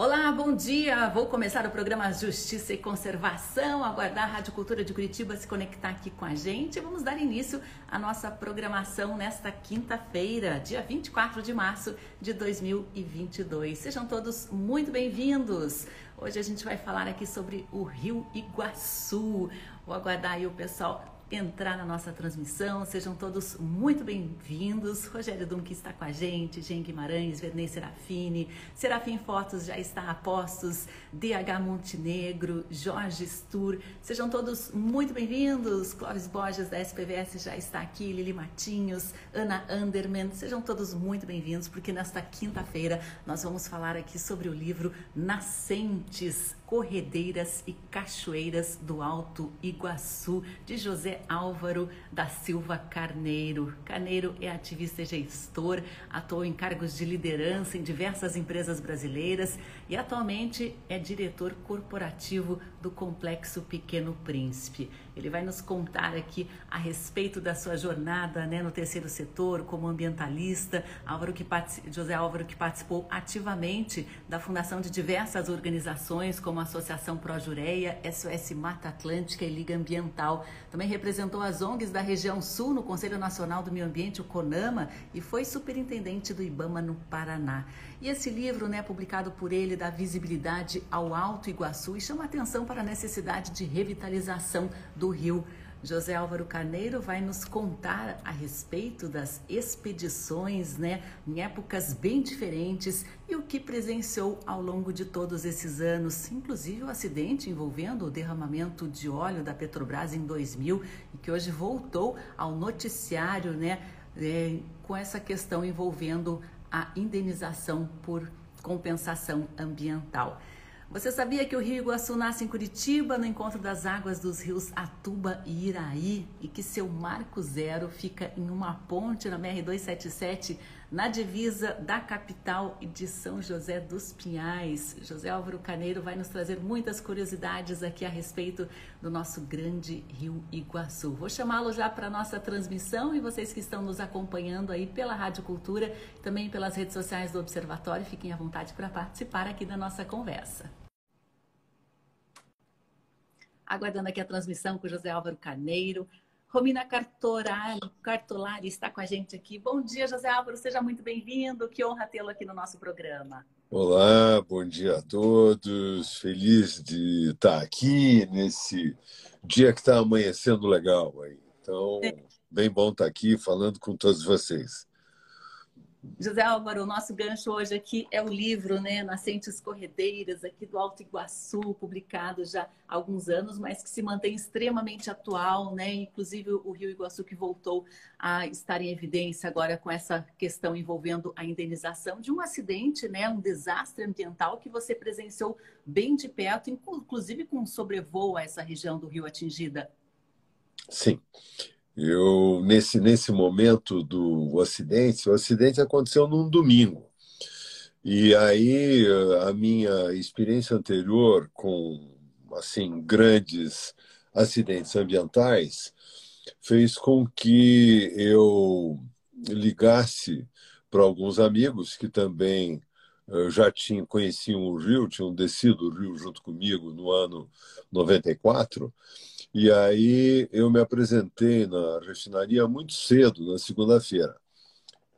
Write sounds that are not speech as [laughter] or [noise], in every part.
Olá, bom dia! Vou começar o programa Justiça e Conservação, aguardar a Rádio Cultura de Curitiba se conectar aqui com a gente. Vamos dar início à nossa programação nesta quinta-feira, dia 24 de março de 2022. Sejam todos muito bem-vindos! Hoje a gente vai falar aqui sobre o Rio Iguaçu. Vou aguardar aí o pessoal entrar na nossa transmissão. Sejam todos muito bem-vindos. Rogério Dum que está com a gente, Jean Guimarães, Vernei Serafini, Serafim Fotos já está a postos, DH Montenegro, Jorge Stur. Sejam todos muito bem-vindos. Clóvis Borges da SPVS já está aqui, Lili Matinhos, Ana Anderman. Sejam todos muito bem-vindos porque nesta quinta-feira nós vamos falar aqui sobre o livro Nascentes Corredeiras e Cachoeiras do Alto Iguaçu, de José Álvaro da Silva Carneiro. Carneiro é ativista e gestor, atuou em cargos de liderança em diversas empresas brasileiras e atualmente é diretor corporativo do Complexo Pequeno Príncipe. Ele vai nos contar aqui a respeito da sua jornada né, no terceiro setor como ambientalista. Álvaro que José Álvaro que participou ativamente da fundação de diversas organizações como a Associação Projureia, SOS Mata Atlântica e Liga Ambiental. Também representou as ONGs da região sul no Conselho Nacional do Meio Ambiente, o CONAMA, e foi superintendente do IBAMA no Paraná. E esse livro, né, publicado por ele, dá visibilidade ao Alto Iguaçu e chama atenção para a necessidade de revitalização do rio. José Álvaro Carneiro vai nos contar a respeito das expedições, né, em épocas bem diferentes e o que presenciou ao longo de todos esses anos, inclusive o acidente envolvendo o derramamento de óleo da Petrobras em 2000 e que hoje voltou ao noticiário, né, é, com essa questão envolvendo a indenização por compensação ambiental. Você sabia que o Rio Iguaçu nasce em Curitiba, no encontro das águas dos rios Atuba e Iraí, e que seu marco zero fica em uma ponte na BR-277 na divisa da capital de São José dos Pinhais. José Álvaro Caneiro vai nos trazer muitas curiosidades aqui a respeito do nosso grande Rio Iguaçu. Vou chamá-lo já para a nossa transmissão e vocês que estão nos acompanhando aí pela Rádio Cultura, também pelas redes sociais do Observatório, fiquem à vontade para participar aqui da nossa conversa. Aguardando aqui a transmissão com José Álvaro Caneiro. Romina Cartorari, Cartolari está com a gente aqui. Bom dia, José Álvaro, seja muito bem-vindo. Que honra tê-lo aqui no nosso programa. Olá, bom dia a todos. Feliz de estar aqui nesse dia que está amanhecendo legal aí. Então, bem bom estar aqui falando com todos vocês. José Álvaro, o nosso gancho hoje aqui é o livro, né, Nascentes Corredeiras, aqui do Alto Iguaçu, publicado já há alguns anos, mas que se mantém extremamente atual, né? Inclusive o Rio Iguaçu que voltou a estar em evidência agora com essa questão envolvendo a indenização de um acidente, né, um desastre ambiental que você presenciou bem de perto, inclusive com um sobrevoo a essa região do rio atingida. Sim. Eu, nesse, nesse momento do acidente, o acidente aconteceu num domingo. E aí a minha experiência anterior com assim grandes acidentes ambientais fez com que eu ligasse para alguns amigos que também eh, já tinham conheciam o Rio, tinham descido o Rio junto comigo no ano 94 e aí eu me apresentei na refinaria muito cedo, na segunda-feira.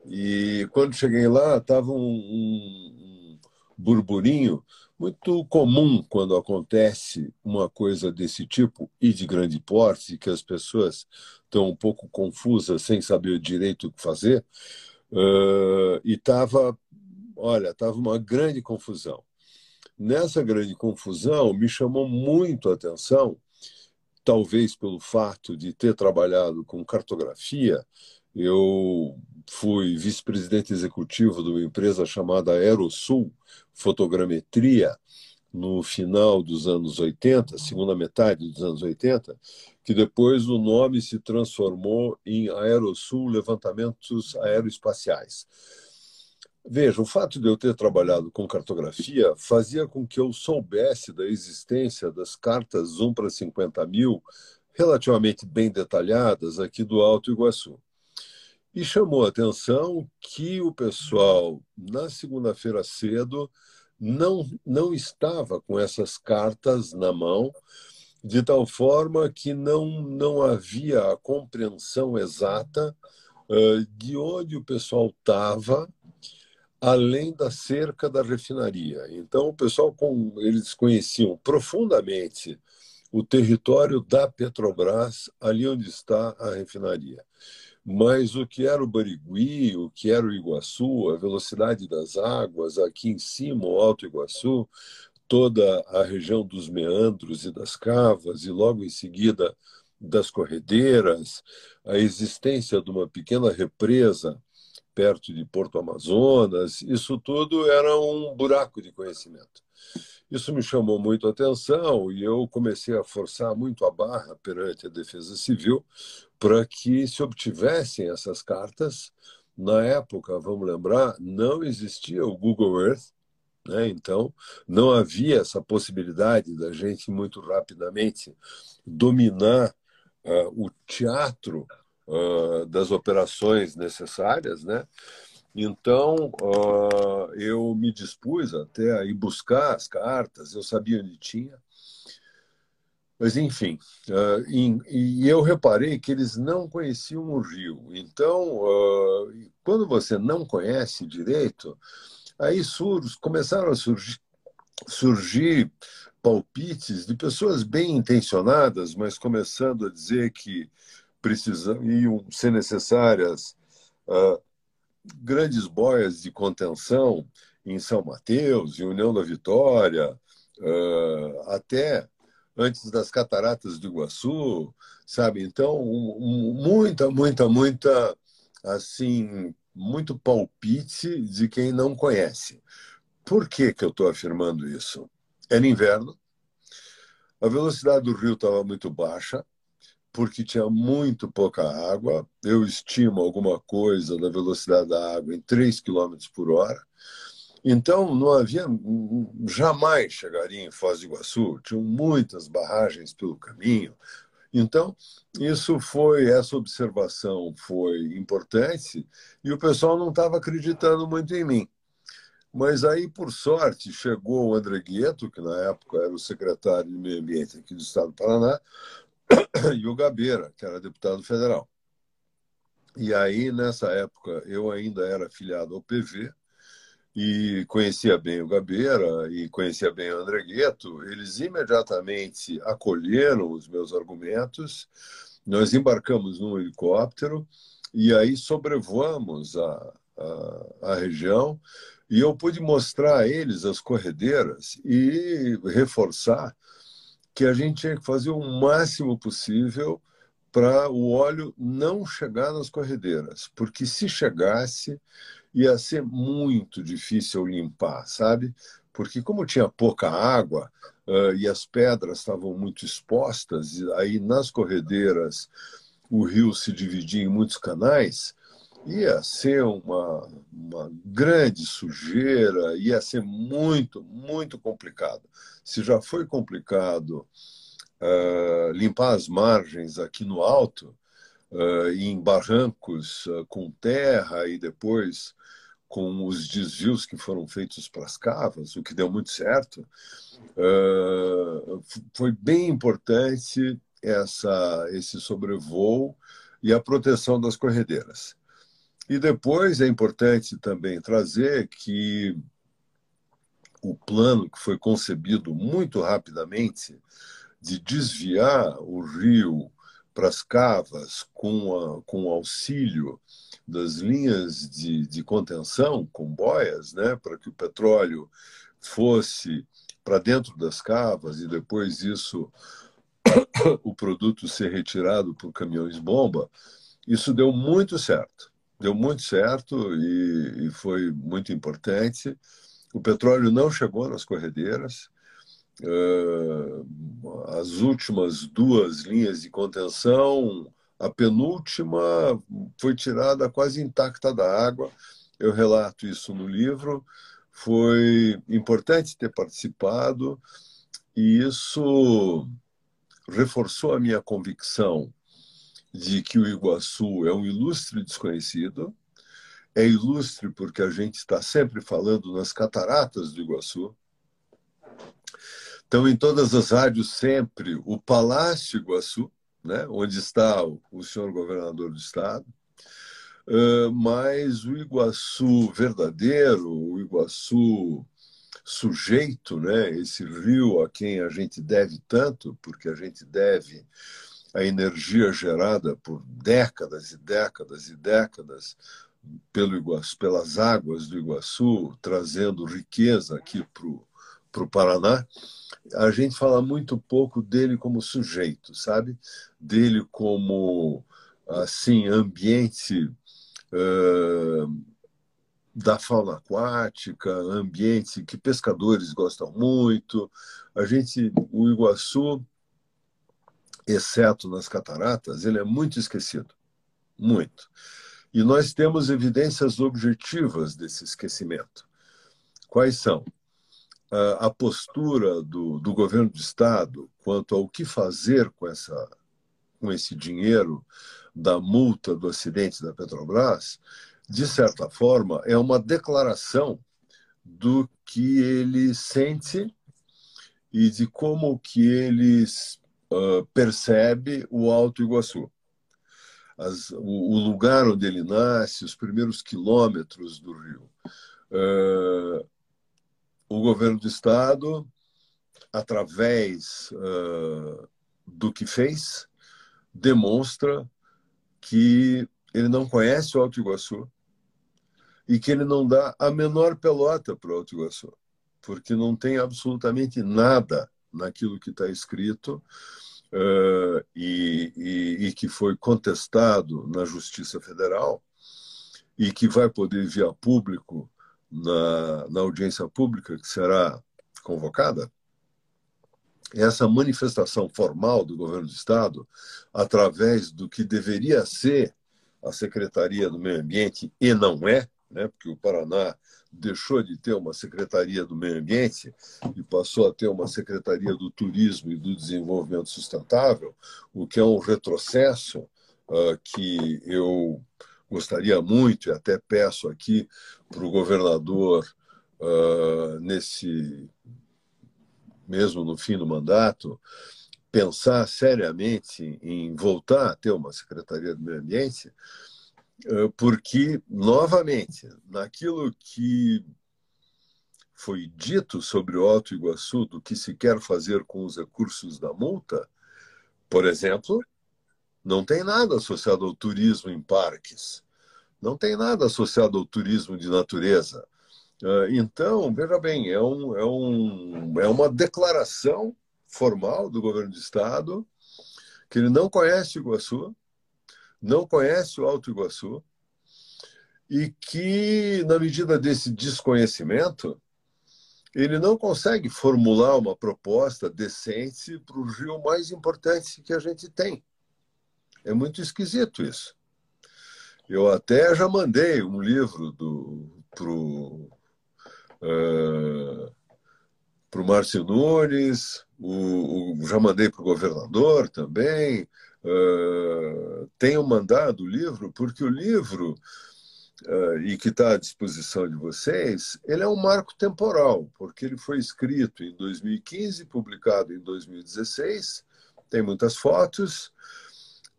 E quando cheguei lá, estava um, um, burburinho muito comum quando acontece uma coisa desse tipo e de grande porte, que as pessoas estão um pouco confusas, sem saber direito o que fazer. Uh, e estava, olha, estava uma grande confusão. Nessa grande confusão, me chamou muito a atenção talvez pelo fato de ter trabalhado com cartografia, eu fui vice-presidente executivo de uma empresa chamada Aerosul Fotogrametria no final dos anos 80, segunda metade dos anos 80, que depois o nome se transformou em Aerosul Levantamentos Aeroespaciais. Veja, o fato de eu ter trabalhado com cartografia fazia com que eu soubesse da existência das cartas 1 para 50 mil, relativamente bem detalhadas, aqui do Alto Iguaçu. E chamou a atenção que o pessoal, na segunda-feira cedo, não, não estava com essas cartas na mão, de tal forma que não, não havia a compreensão exata uh, de onde o pessoal estava, além da cerca da refinaria. Então, o pessoal, com, eles conheciam profundamente o território da Petrobras, ali onde está a refinaria. Mas o que era o Barigui, o que era o Iguaçu, a velocidade das águas, aqui em cima, o Alto Iguaçu, toda a região dos meandros e das cavas, e logo em seguida das corredeiras, a existência de uma pequena represa perto de Porto Amazonas, isso tudo era um buraco de conhecimento. Isso me chamou muito a atenção e eu comecei a forçar muito a barra perante a Defesa Civil para que se obtivessem essas cartas. Na época, vamos lembrar, não existia o Google Earth, né? então não havia essa possibilidade da gente muito rapidamente dominar uh, o teatro uh, das operações necessárias, né? Então, uh, eu me dispus até a ir buscar as cartas, eu sabia onde tinha. Mas, enfim, uh, e, e, eu reparei que eles não conheciam o rio. Então, uh, quando você não conhece direito, aí surge, começaram a surgir, surgir palpites de pessoas bem intencionadas, mas começando a dizer que precisam, iam ser necessárias uh, grandes boias de contenção em São Mateus, em União da Vitória, uh, até antes das cataratas do Iguaçu, sabe? Então, um, um, muita, muita, muita, assim, muito palpite de quem não conhece. Por que, que eu estou afirmando isso? Era inverno, a velocidade do rio estava muito baixa, porque tinha muito pouca água. Eu estimo alguma coisa da velocidade da água em 3 km por hora. Então, não havia, jamais chegaria em Foz do Iguaçu, tinham muitas barragens pelo caminho. Então, isso foi, essa observação foi importante e o pessoal não estava acreditando muito em mim. Mas aí, por sorte, chegou o André Guieto, que na época era o secretário de Meio Ambiente aqui do Estado do Paraná, [coughs] e o Gabeira, que era deputado federal. E aí, nessa época, eu ainda era afiliado ao PV e conhecia bem o Gabeira e conhecia bem o André Gueto. Eles imediatamente acolheram os meus argumentos. Nós embarcamos num helicóptero e aí sobrevoamos a, a, a região e eu pude mostrar a eles as corredeiras e reforçar que a gente tinha que fazer o máximo possível para o óleo não chegar nas corredeiras, porque se chegasse, ia ser muito difícil limpar, sabe? Porque como tinha pouca água uh, e as pedras estavam muito expostas, aí nas corredeiras o rio se dividia em muitos canais, ia ser uma, uma grande sujeira, ia ser muito, muito complicado. Se já foi complicado uh, limpar as margens aqui no alto, uh, em barrancos uh, com terra e depois com os desvios que foram feitos para as cavas, o que deu muito certo, foi bem importante essa, esse sobrevoo e a proteção das corredeiras. E depois é importante também trazer que o plano que foi concebido muito rapidamente de desviar o rio para as cavas com, a, com o auxílio das linhas de, de contenção com boias, né, para que o petróleo fosse para dentro das cavas e depois isso [coughs] o produto ser retirado por caminhões bomba, isso deu muito certo deu muito certo e, e, foi muito importante. O petróleo não chegou nas corredeiras. Uh, as últimas duas linhas de contenção, a penúltima foi tirada quase intacta da água. Eu relato isso no livro. Foi importante ter participado e isso reforçou a minha convicção de que o Iguaçu é um ilustre desconhecido, é ilustre porque a gente está sempre falando nas cataratas do Iguaçu. Então, em todas as rádios, sempre o Palácio Iguaçu, né, onde está o senhor governador do estado, uh, mas o Iguaçu verdadeiro, o Iguaçu sujeito, né, esse rio a quem a gente deve tanto, porque a gente deve a energia gerada por décadas e décadas e décadas pelo Iguaçu, pelas águas do Iguaçu, trazendo riqueza aqui para o Paraná, a gente fala muito pouco dele como sujeito, sabe? Dele como assim ambiente uh, da fauna aquática, ambiente que pescadores gostam muito. A gente, o Iguaçu, exceto nas cataratas, ele é muito esquecido, muito. E nós temos evidências objetivas desse esquecimento. Quais são? A postura do, do governo do Estado quanto ao que fazer com, essa, com esse dinheiro da multa do acidente da Petrobras, de certa forma, é uma declaração do que ele sente e de como que ele percebe o Alto Iguaçu as, o, o, lugar onde ele nasce, os primeiros quilômetros do rio. Uh, o governo do estado, através uh, do que fez, demonstra que ele não conhece o Alto Iguaçu e que ele não dá a menor pelota para o Alto Iguaçu, porque não tem absolutamente nada naquilo que está escrito uh, e, e, e que foi contestado na Justiça Federal e que vai poder vir a público na, na audiência pública que será convocada, essa manifestação formal do governo do Estado, através do que deveria ser a Secretaria do Meio Ambiente, e não é, né, porque o Paraná deixou de ter uma Secretaria do Meio Ambiente e passou a ter uma Secretaria do Turismo e do Desenvolvimento Sustentável, o que é um retrocesso uh, que eu gostaria muito e até peço aqui para o governador, uh, nesse mesmo no fim do mandato, pensar seriamente em voltar a ter uma Secretaria do Meio Ambiente, porque, novamente, naquilo que foi dito sobre o Alto Iguaçu, do que se quer fazer com os recursos da multa, por exemplo, não tem nada associado ao turismo em parques, não tem nada associado ao turismo de natureza. Eh, então, veja bem, é, um, é, um, é uma declaração formal do governo do Estado que ele não conhece Iguaçu, não conhece o Alto Iguaçu e que, na medida desse desconhecimento, ele não consegue formular uma proposta decente para o rio mais importante que a gente tem. É muito esquisito isso. Eu até já mandei um livro para o uh, pro Márcio Nunes, o, o, já mandei para o governador também, uh, tenho mandado o livro, porque o livro, uh, e que está à disposição de vocês, ele é um marco temporal, porque ele foi escrito em 2015, publicado em 2016, tem muitas fotos,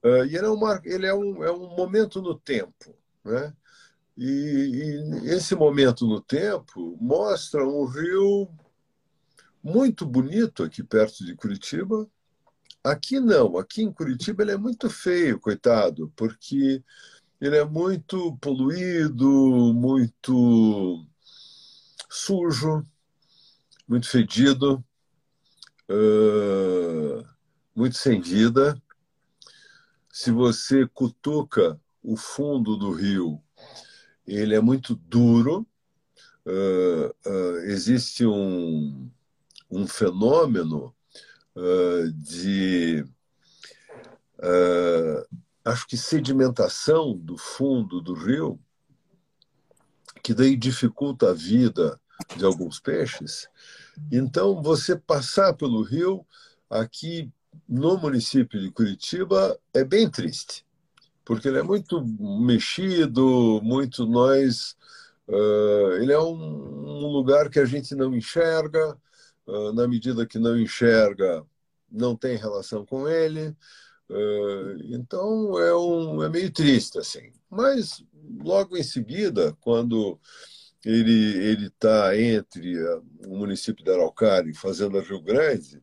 uh, e ele, é um, mar... ele é, um, é um momento no tempo. Né? E, e esse momento no tempo mostra um rio muito bonito aqui perto de Curitiba, Aqui não, aqui em Curitiba ele é muito feio, coitado, porque ele é muito poluído, muito sujo, muito fedido, uh, muito sem vida. Se você cutuca o fundo do rio, ele é muito duro. Uh, uh, existe um, um fenômeno uh, de uh, acho que sedimentação do fundo do rio, que daí dificulta a vida de alguns peixes. Então, você passar pelo rio aqui no município de Curitiba é bem triste. porque ele é muito mexido, muito nós. Uh, ele é um, um, lugar que a gente não enxerga, uh, na medida que não enxerga, não tem relação com ele. Uh, então é, um, é meio triste assim. Mas logo em seguida, quando ele está entre o município de Araucária e Fazenda Rio Grande,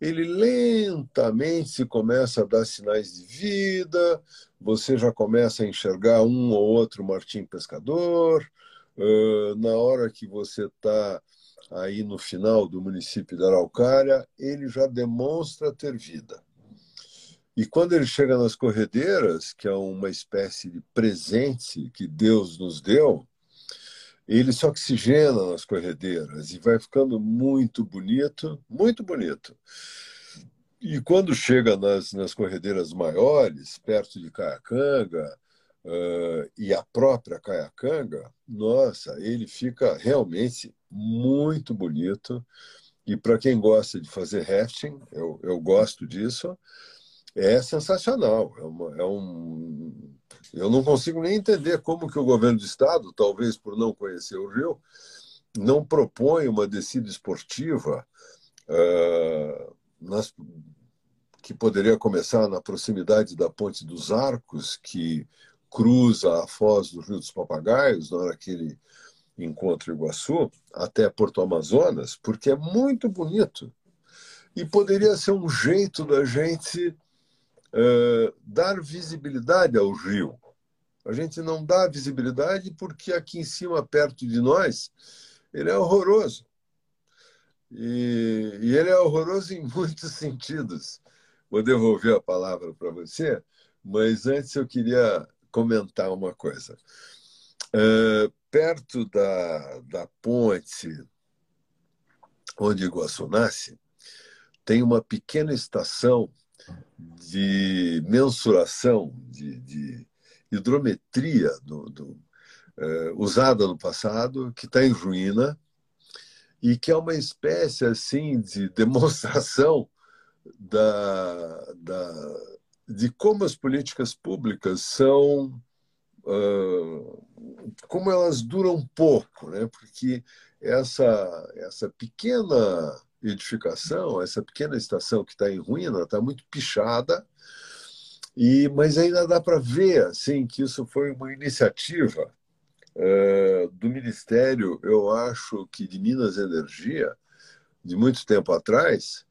ele lentamente se começa a dar sinais de vida, você já começa a enxergar um ou outro Martim Pescador. Na hora que você está aí no final do município de Araucária, ele já demonstra ter vida. E quando ele chega nas corredeiras, que é uma espécie de presente que Deus nos deu, ele se oxigena nas corredeiras e vai ficando muito bonito, muito bonito. E quando chega nas, nas corredeiras maiores, perto de Caiacanga, uh, e a própria Caiacanga, nossa, ele fica realmente muito bonito. E para quem gosta de fazer rafting, eu, eu gosto disso, é sensacional. É, uma, é um eu não consigo nem entender como que o governo do estado, talvez por não conhecer o Rio, não propõe uma descida esportiva uh, nas, que poderia começar na proximidade da Ponte dos Arcos, que cruza a foz do Rio dos Papagaios, na hora que ele encontra Iguaçu, até Porto Amazonas, porque é muito bonito. E poderia ser um jeito da gente uh, dar visibilidade ao rio. A gente não dá visibilidade porque aqui em cima, perto de nós, ele é horroroso. E, e ele é horroroso em muitos [laughs] sentidos. Vou devolver a palavra para você, mas antes eu queria comentar uma coisa. Uh, perto da, da ponte onde Iguaçu nasce, tem uma pequena estação de mensuração, de, de hidrometria do, do, é, usada no passado, que está em ruína e que é uma espécie assim de [laughs] demonstração da, da, de como as políticas públicas são uh, como elas duram pouco, né? Porque essa essa pequena edificação, essa pequena estação que está em ruína, está muito pichada e, mas ainda dá para ver assim, que isso foi uma iniciativa é, do Ministério, eu acho que de Minas Energia, de muito tempo atrás,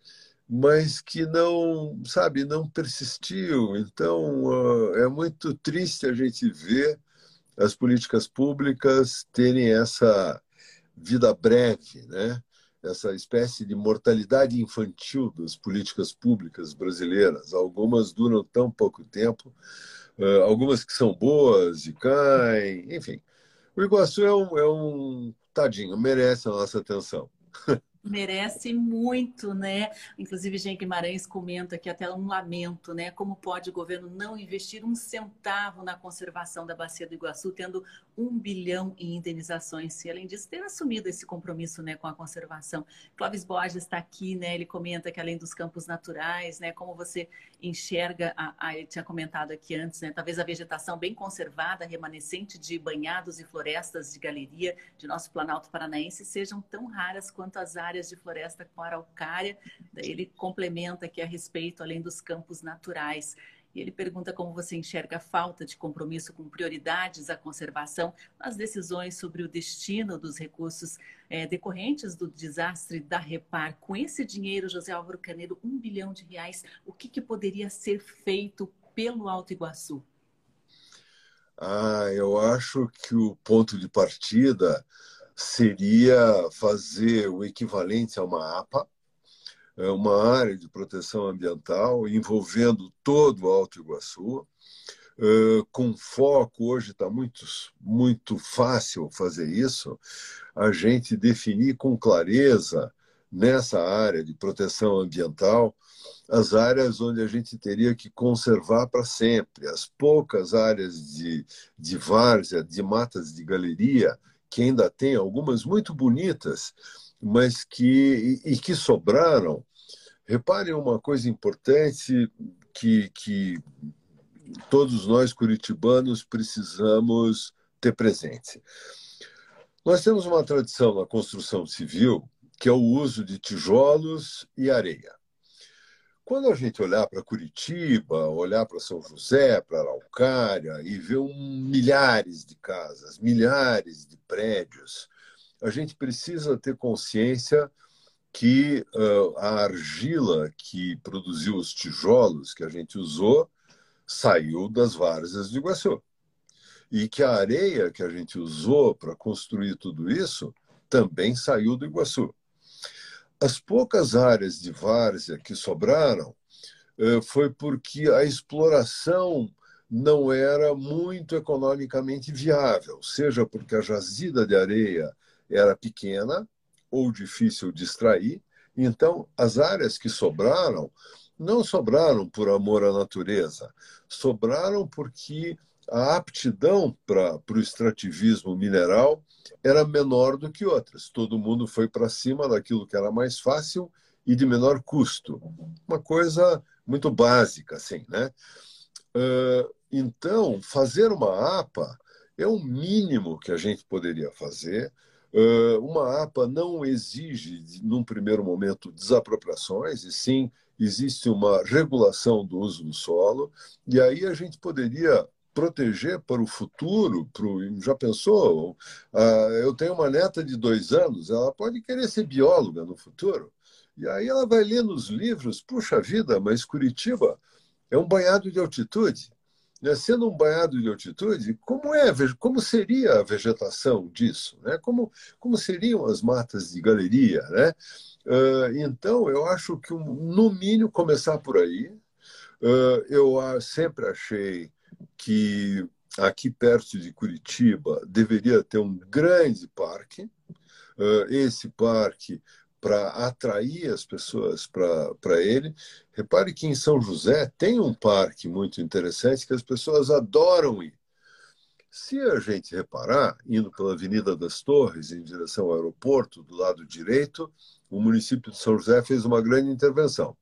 mas que não, sabe, não persistiu. Então, uh, é muito triste a gente ver as políticas públicas terem essa vida breve, né? essa espécie de mortalidade infantil das políticas públicas brasileiras. Algumas duram tão pouco tempo, uh, algumas que são boas e caem, enfim. O Iguaçu é um, é um tadinho, merece a nossa atenção. [laughs] Merece muito, né? Inclusive, Jean Guimarães comenta que até um lamento, né? Como pode o governo não investir um centavo na conservação da bacia do Iguaçu, tendo um bilhão em indenizações, e além disso, ter assumido esse compromisso né, com a conservação. Clóvis Borges está aqui, né? Ele comenta que além dos campos naturais, né? Como você enxerga, a, a, ele tinha comentado aqui antes, né? Talvez a vegetação bem conservada, remanescente de banhados e florestas de galeria de nosso Planalto Paranaense sejam tão raras quanto as áreas áreas de floresta com araucária. Ele complementa aqui a respeito, além dos campos naturais. E ele pergunta como você enxerga a falta de compromisso com prioridades à conservação nas decisões sobre o destino dos recursos é, decorrentes do desastre da Repar. Com esse dinheiro, José Álvaro Canedo, um bilhão de reais, o que, que poderia ser feito pelo Alto Iguaçu? Ah, eu acho que o ponto de partida seria fazer o equivalente a uma APA, é, uma área de proteção ambiental envolvendo todo o Alto Iguaçu, é, com foco, hoje está muito, muito fácil fazer isso, a gente definir com clareza nessa área de proteção ambiental as áreas onde a gente teria que conservar para sempre, as poucas áreas de, de várzea, de matas de galeria que ainda tem algumas muito bonitas, mas que e, que sobraram. Reparem uma coisa importante que, que todos nós curitibanos precisamos ter presente. Nós temos uma tradição na construção civil que é o uso de tijolos e areia. Quando a gente olhar para Curitiba, olhar para São José, para Araucária e ver um, milhares de casas, milhares de prédios, a gente precisa ter consciência que uh, a argila que produziu os tijolos que a gente usou saiu das várzeas de Iguaçu. E que a areia que a gente usou para construir tudo isso também saiu do Iguaçu. As poucas áreas de várzea que sobraram eh, foi porque a exploração não era muito economicamente viável, seja porque a jazida de areia era pequena ou difícil de extrair. Então, as áreas que sobraram não sobraram por amor à natureza, sobraram porque a aptidão para o extrativismo mineral era menor do que outras. Todo mundo foi para cima daquilo que era mais fácil e de menor custo. Uma coisa muito básica, assim, né? Então, fazer uma APA é o mínimo que a gente poderia fazer. Uma APA não exige, num primeiro momento, desapropriações, e sim existe uma regulação do uso do solo, e aí a gente poderia proteger para o futuro, pro, já pensou? Uh, eu tenho uma neta de dois anos, ela pode querer ser bióloga no futuro. E aí ela vai ler nos livros, puxa vida, mas Curitiba é um banhado de altitude. Né? Sendo um banhado de altitude, como é, como seria a vegetação disso? Né? Como, como seriam as matas de galeria? Né? Uh, então, eu acho que, no mínimo, começar por aí. Uh, eu sempre achei que aqui perto de Curitiba deveria ter um grande parque. Uh, esse parque para atrair as pessoas para ele. Repare que em São José tem um parque muito interessante que as pessoas adoram ir. Se a gente reparar, indo pela Avenida das Torres em direção ao aeroporto, do lado direito, o município de São José fez uma grande intervenção.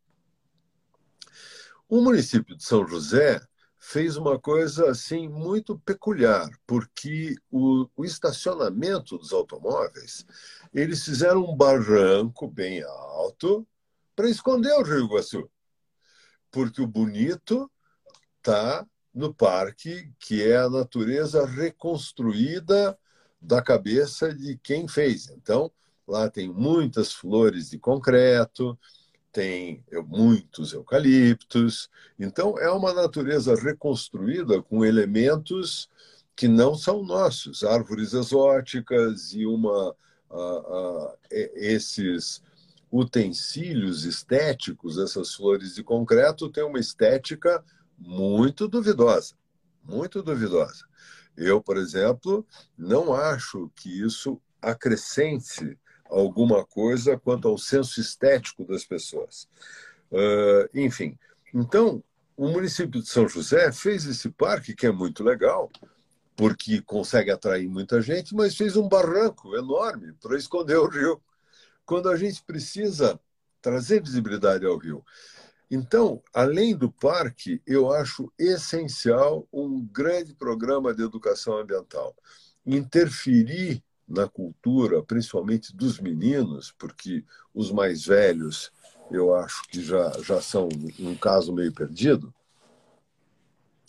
O município de São José fez uma coisa assim muito peculiar, porque o, o, estacionamento dos automóveis, eles fizeram um barranco bem alto para esconder o Rio Iguaçu. Porque o bonito está no parque, que é a natureza reconstruída da cabeça de quem fez. Então, lá tem muitas flores de concreto, tem muitos eucaliptos. Então, é uma natureza reconstruída com elementos que não são nossos, árvores exóticas e uma esses utensílios estéticos, essas flores de concreto, têm uma estética muito duvidosa, muito duvidosa. Eu, por exemplo, não acho que isso acrescente alguma coisa quanto ao senso estético das pessoas. Uh, enfim, então, o município de São José fez esse parque, que é muito legal, porque consegue atrair muita gente, mas fez um barranco enorme para esconder o rio, quando a gente precisa trazer visibilidade ao rio. Então, além do parque, eu acho essencial um grande programa de educação ambiental. Interferir na cultura, principalmente dos meninos, porque os mais velhos eu acho que já, já são um caso meio perdido,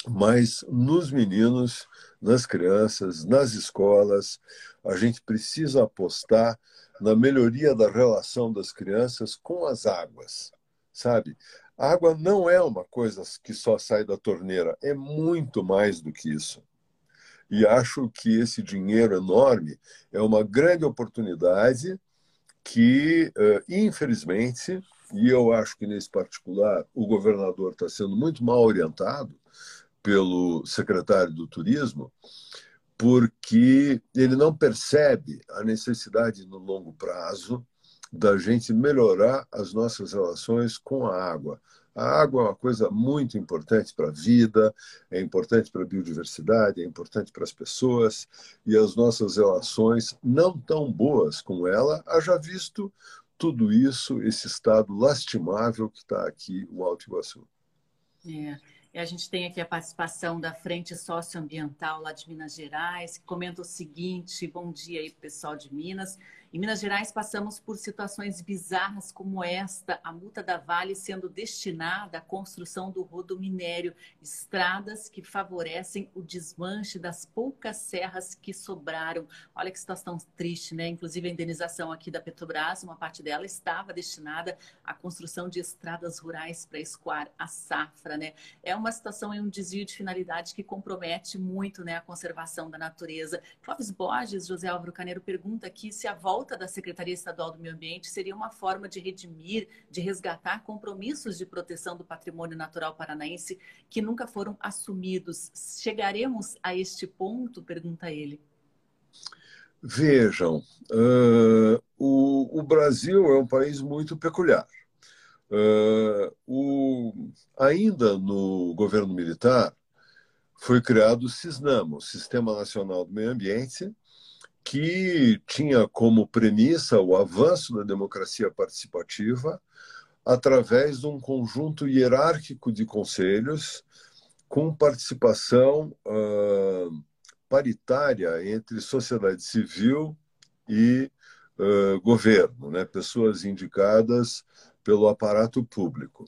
mas nos meninos, nas crianças, nas escolas, a gente precisa apostar na melhoria da relação das crianças com as águas, sabe? A água não é uma coisa que só sai da torneira, é muito mais do que isso. E acho que esse dinheiro enorme é uma grande oportunidade que, eh, infelizmente, e eu acho que nesse particular o governador está sendo muito mal orientado pelo secretário do Turismo, porque ele não percebe a necessidade no longo prazo da gente melhorar as nossas relações com a água. A água é uma coisa muito importante para a vida, é importante para a biodiversidade, é importante para as pessoas, e as nossas relações não tão boas com ela, haja visto tudo isso, esse estado lastimável que está aqui o Alto Iguaçu. É. E a gente tem aqui a participação da Frente Socioambiental lá de Minas Gerais, que comenta o seguinte: bom dia aí, pessoal de Minas. Em Minas Gerais, passamos por situações bizarras como esta, a multa da Vale sendo destinada à construção do rodo minério, estradas que favorecem o desmanche das poucas serras que sobraram. Olha que situação triste, né? Inclusive a indenização aqui da Petrobras, uma parte dela estava destinada à construção de estradas rurais para escoar a safra, né? É uma situação e um desvio de finalidade que compromete muito, né, a conservação da natureza. Clóvis Borges, José Álvaro Caneiro pergunta aqui se a volta volta da Secretaria Estadual do Meio Ambiente seria uma forma de redimir, de resgatar compromissos de proteção do patrimônio natural paranaense que nunca foram assumidos. Chegaremos a este ponto? Pergunta ele. Vejam, uh, o, o, Brasil é um país muito peculiar. Uh, o, ainda no governo militar, foi criado o SISNAMA, o Sistema Nacional do Meio Ambiente, que tinha como premissa o avanço da democracia participativa através de um conjunto hierárquico de conselhos com participação uh, paritária entre sociedade civil e uh, governo, né? pessoas indicadas pelo aparato público.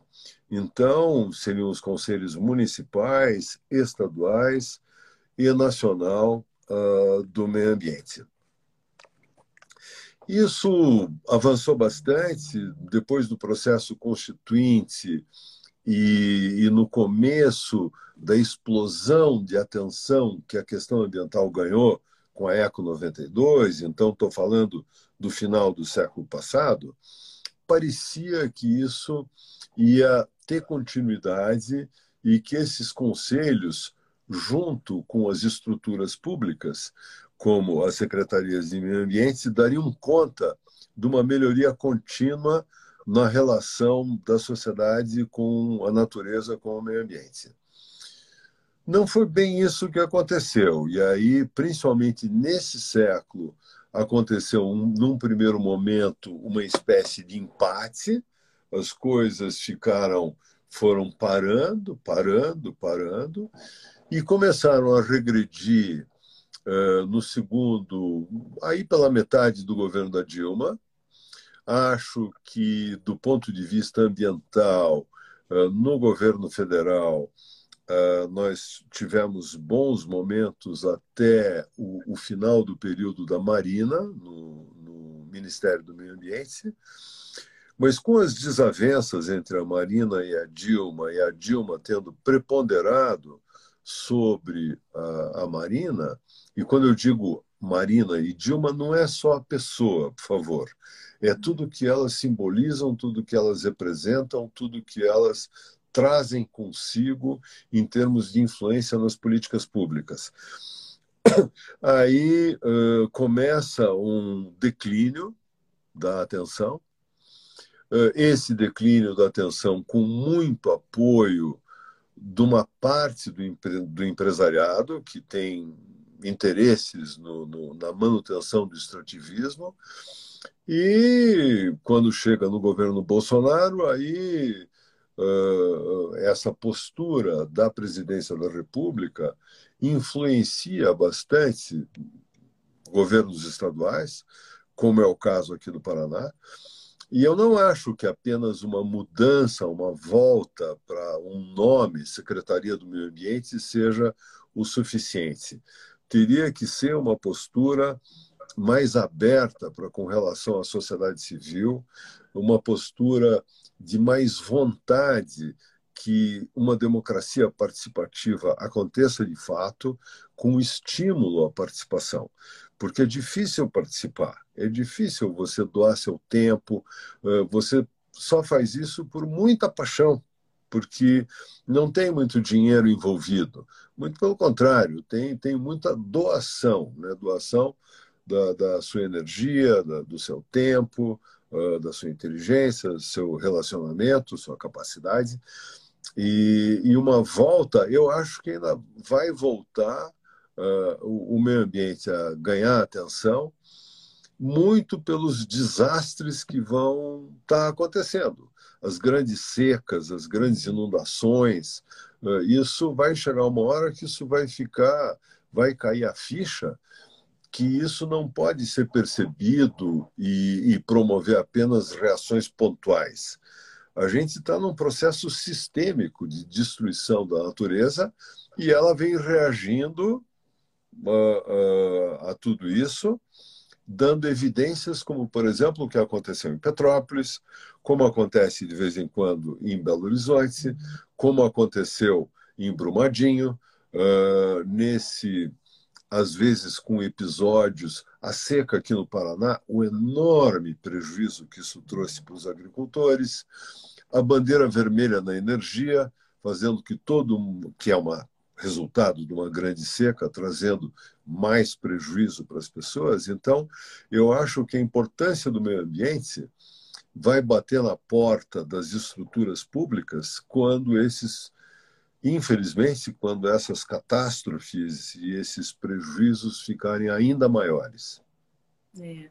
Então, seriam os conselhos municipais, estaduais e nacional uh, do meio ambiente. Isso avançou bastante depois do processo constituinte e, e, no começo da explosão de atenção que a questão ambiental ganhou com a Eco 92, então estou falando do final do século passado, parecia que isso ia ter continuidade e que esses conselhos junto com as estruturas públicas, como as secretarias de meio ambiente, dariam conta de uma melhoria contínua na relação da sociedade com a natureza, com o meio ambiente. Não foi bem isso que aconteceu. E aí, principalmente nesse século, aconteceu, um, num primeiro momento, uma espécie de empate. As coisas ficaram, foram parando, parando, parando e começaram a regredir uh, no segundo, aí pela metade do governo da Dilma. Acho que, do ponto de vista ambiental, uh, no governo federal, uh, nós tivemos bons momentos até o, o, final do período da Marina, no, no Ministério do Meio Ambiente. Mas com as desavenças entre a Marina e a Dilma, e a Dilma tendo preponderado sobre a, a Marina, e quando eu digo Marina e Dilma, não é só a pessoa, por favor. É tudo que elas simbolizam, tudo que elas representam, tudo que elas trazem consigo em termos de influência nas políticas públicas. [coughs] Aí uh, começa um declínio da atenção. Uh, esse declínio da atenção, com muito apoio de uma parte do, do empresariado que tem interesses no, no, na manutenção do extrativismo e quando chega no governo Bolsonaro aí uh, essa postura da presidência da República influencia bastante governos estaduais como é o caso aqui do Paraná e eu não acho que apenas uma mudança, uma volta para um nome, Secretaria do Meio Ambiente, seja o suficiente. Teria que ser uma postura mais aberta com relação à sociedade civil, uma postura de mais vontade que uma democracia participativa aconteça de fato, com estímulo à participação porque é difícil participar, é difícil você doar seu tempo, você só faz isso por muita paixão, porque não tem muito dinheiro envolvido. Muito pelo contrário, tem, tem muita doação, né? doação da, da sua energia, da, do seu tempo, da sua inteligência, do seu relacionamento, sua capacidade. E, e uma volta, eu acho que ainda vai voltar uh, o, o, meio ambiente a ganhar atenção, muito pelos desastres que vão estar tá acontecendo. As grandes secas, as grandes inundações, eh, isso vai chegar uma hora que isso vai ficar, vai cair a ficha que isso não pode ser percebido e, e promover apenas reações pontuais. A gente está num processo sistêmico de destruição da natureza e ela vem reagindo uh, uh, a tudo isso, dando evidências, como, por exemplo, o que aconteceu em Petrópolis, como acontece de vez em quando em Belo Horizonte, como aconteceu em Brumadinho, uh, nesse às vezes com episódios, a seca aqui no Paraná, o enorme prejuízo que isso trouxe para os agricultores, a bandeira vermelha na energia, fazendo que todo que é um resultado de uma grande seca, trazendo mais prejuízo para as pessoas. Então, eu acho que a importância do meio ambiente vai bater na porta das estruturas públicas quando esses infelizmente, quando essas catástrofes e esses prejuízos ficarem ainda maiores. É.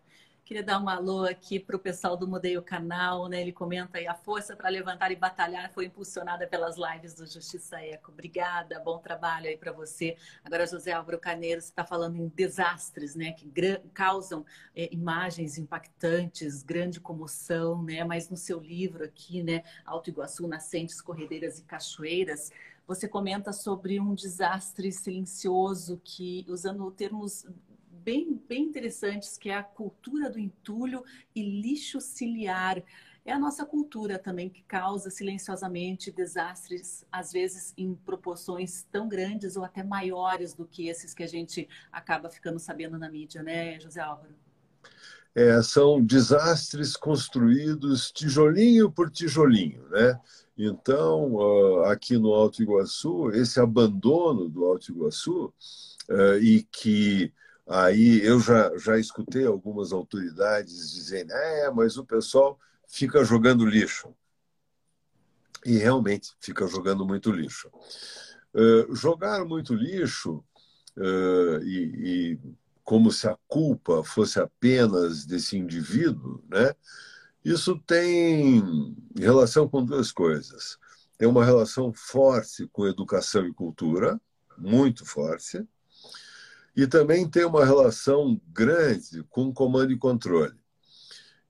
Queria dar um alô aqui para o pessoal do Mudei o Canal, né? Ele comenta aí, a força para levantar e batalhar foi impulsionada pelas lives do Justiça Eco. Obrigada, bom trabalho aí para você. Agora, José Álvaro Carneiro, você está falando em desastres, né? Que causam é, imagens impactantes, grande comoção, né? Mas no seu livro aqui, né? Alto Iguaçu, Nascentes, Corredeiras e Cachoeiras, você comenta sobre um desastre silencioso que, usando termos bem, bem interessantes, que é a cultura do entulho e lixo ciliar. É a nossa cultura também que causa silenciosamente desastres, às vezes em proporções tão grandes ou até maiores do que esses que a gente acaba ficando sabendo na mídia, né, José Álvaro? É, são desastres construídos tijolinho por tijolinho, né? Então, aqui no Alto Iguaçu, esse abandono do Alto Iguaçu, eh, e que aí eu já, já escutei algumas autoridades dizendo: é, mas o pessoal fica jogando lixo. E realmente fica jogando muito lixo. Eh, jogar muito lixo, eh, e, e como se a culpa fosse apenas desse indivíduo, né? Isso tem relação com duas coisas. Tem uma relação forte com educação e cultura, muito forte, e também tem uma relação grande com comando e controle.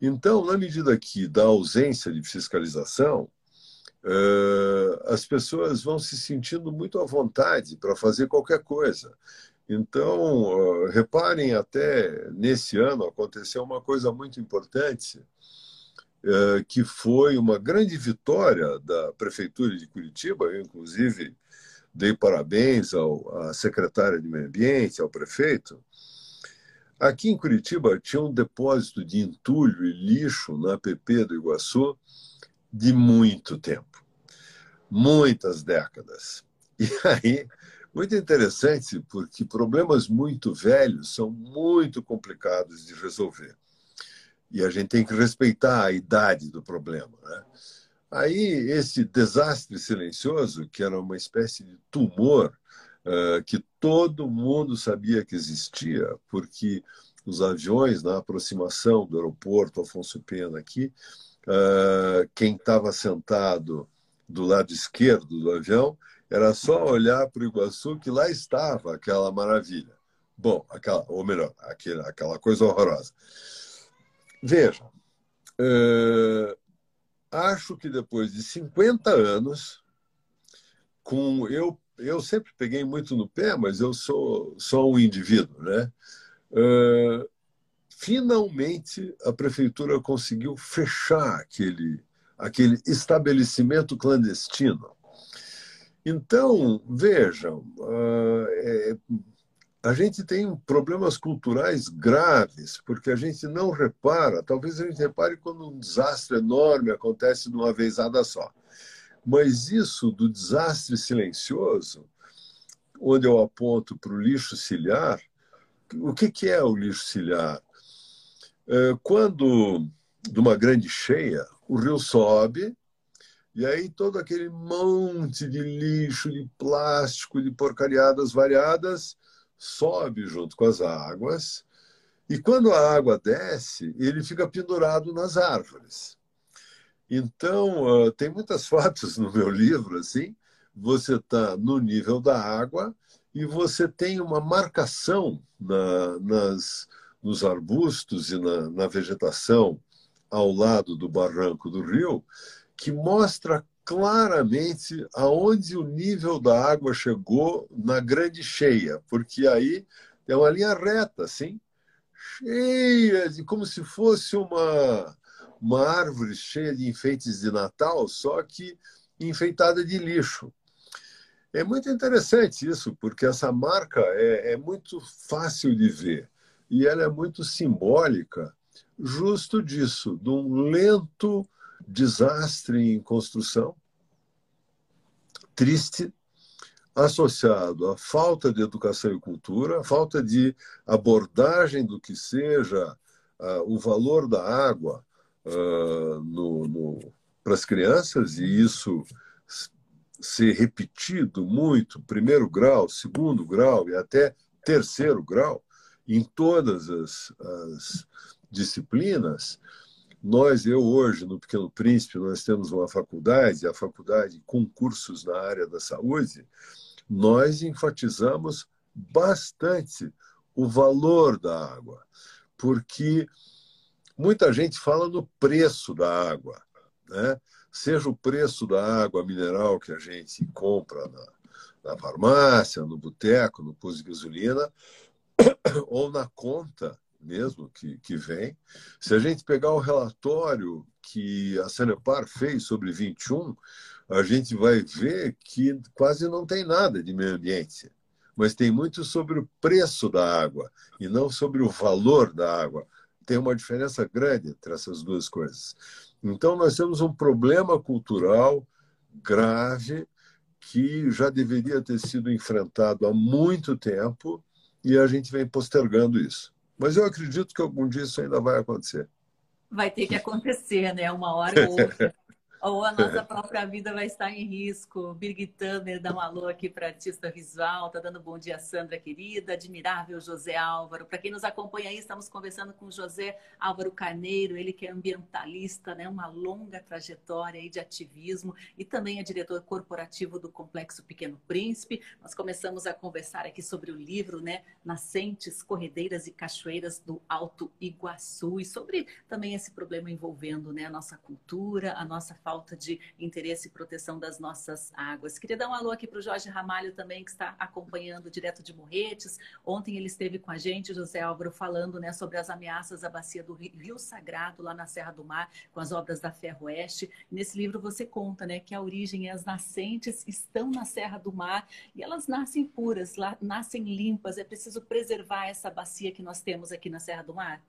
Então, na medida que da ausência de fiscalização, as pessoas vão se sentindo muito à vontade para fazer qualquer coisa. Então, reparem, até nesse ano aconteceu uma coisa muito importante é, que foi uma grande vitória da Prefeitura de Curitiba. Eu, inclusive, dei parabéns ao, à secretária de Meio Ambiente, ao prefeito. Aqui em Curitiba tinha um depósito de entulho e lixo na APP do Iguaçu de muito tempo muitas décadas. [laughs] E aí, muito interessante, porque problemas muito velhos são muito complicados de resolver e a gente tem que respeitar a idade do problema. Né? Aí, esse desastre silencioso, que era uma espécie de tumor uh, que todo mundo sabia que existia, porque os aviões, na aproximação do aeroporto Afonso Pena aqui, uh, quem estava sentado do lado esquerdo do avião era só olhar para o Iguaçu que lá estava aquela maravilha. Bom, aquela, ou melhor, aquela, aquela coisa horrorosa. Veja, uh, acho que depois de 50 anos, com eu, eu sempre peguei muito no pé, mas eu sou só um indivíduo, né? Uh, finalmente a prefeitura conseguiu fechar aquele, aquele estabelecimento clandestino. Então, vejam, uh, é, a gente tem problemas culturais graves, porque a gente não repara, talvez a gente repare quando um desastre enorme acontece de uma vezada só. Mas isso do desastre silencioso, onde eu aponto para o lixo ciliar, o que, que é o lixo ciliar? É, quando, de uma grande cheia, o rio sobe, e aí todo aquele monte de lixo, de plástico, de porcariadas variadas, sobe junto com as águas E quando a água desce, ele fica pendurado nas árvores. Então, uh, tem muitas [laughs] fotos no meu livro, assim, você está no nível da água e você tem uma marcação na, nas, nos arbustos e na, na vegetação ao lado do barranco do rio, que mostra claramente aonde o nível da água chegou na grande cheia, porque aí é uma linha reta, assim, cheia de como se fosse uma uma árvore cheia de enfeites de Natal, só que enfeitada de lixo. É muito interessante isso, porque essa marca é, é muito fácil de ver e ela é muito simbólica, justo disso, de um lento desastre em construção, triste, associado à falta de educação e cultura, à falta de abordagem do que seja uh, o valor da água uh, para as crianças, e isso ser repetido muito, primeiro grau, segundo grau e até terceiro grau, em todas as, as disciplinas, nós, eu hoje, no Pequeno Príncipe, nós temos uma faculdade, a faculdade com cursos na área da saúde, nós enfatizamos bastante o valor da água, porque muita gente fala no preço da água, né? seja o preço da água mineral que a gente compra na, na farmácia, no boteco, no posto de gasolina, [coughs] ou na conta mesmo que, que vem. Se a gente pegar o relatório que a Sanepar fez sobre 21, a gente vai ver que quase não tem nada de meio ambiente, mas tem muito sobre o preço da água e não sobre o valor da água. Tem uma diferença grande entre essas duas coisas. Então, nós temos um problema cultural grave que já deveria ter sido enfrentado há muito tempo e a gente vem postergando isso. Mas eu acredito que algum dia isso ainda vai acontecer. Vai ter que acontecer, né? Uma hora ou [laughs] outra. Ou a nossa própria vida vai estar em risco. Birgit Tamer dá um alô aqui para artista visual, tá dando bom dia, Sandra querida, admirável José Álvaro. Para quem nos acompanha aí, estamos conversando com José Álvaro Carneiro, ele que é ambientalista, né, uma longa trajetória aí de ativismo e também é diretor corporativo do Complexo Pequeno Príncipe. Nós começamos a conversar aqui sobre o livro, né, Nascentes, Corredeiras e Cachoeiras do Alto Iguaçu e sobre também esse problema envolvendo, né, a nossa cultura, a nossa falta de interesse e proteção das nossas águas. Queria dar um alô aqui para o Jorge Ramalho também, que está acompanhando direto de Morretes. Ontem ele esteve com a gente, José Álvaro, falando né, sobre as ameaças à bacia do Rio Sagrado, lá na Serra do Mar, com as obras da Ferroeste. Nesse livro você conta né, que a origem e as nascentes estão na Serra do Mar e elas nascem puras, lá, nascem limpas. É preciso preservar essa bacia que nós temos aqui na Serra do Mar?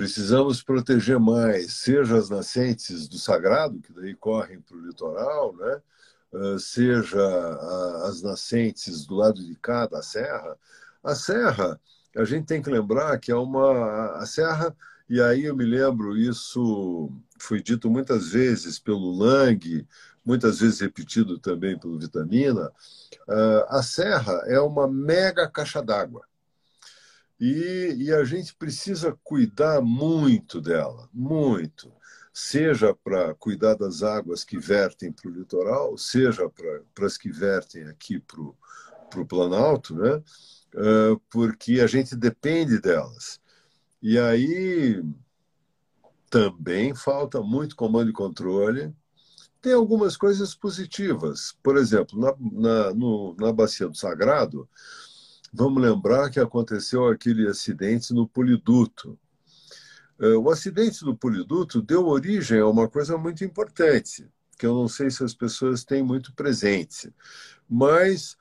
Precisamos proteger mais, seja as nascentes do sagrado, que daí correm para o litoral, né? Ah, seja as nascentes do lado de cá da serra. A serra, a gente tem que lembrar que é uma. A serra, e aí eu me lembro, isso foi dito muitas vezes pelo Lang, muitas vezes repetido também pelo Vitamina. Ah, a serra é uma mega caixa d'água e, e a gente precisa cuidar muito dela, muito. Seja para cuidar das águas que vertem para o litoral, seja para as que vertem aqui para o Planalto, né? Porque a gente depende delas. E aí também falta muito comando e controle. Tem algumas coisas positivas. Por exemplo, na, na, no, na Bacia do Sagrado, Vamos lembrar que aconteceu aquele acidente no Poliduto. É, o acidente do Poliduto deu origem a uma coisa muito importante, que eu não sei se as pessoas têm muito presente, mas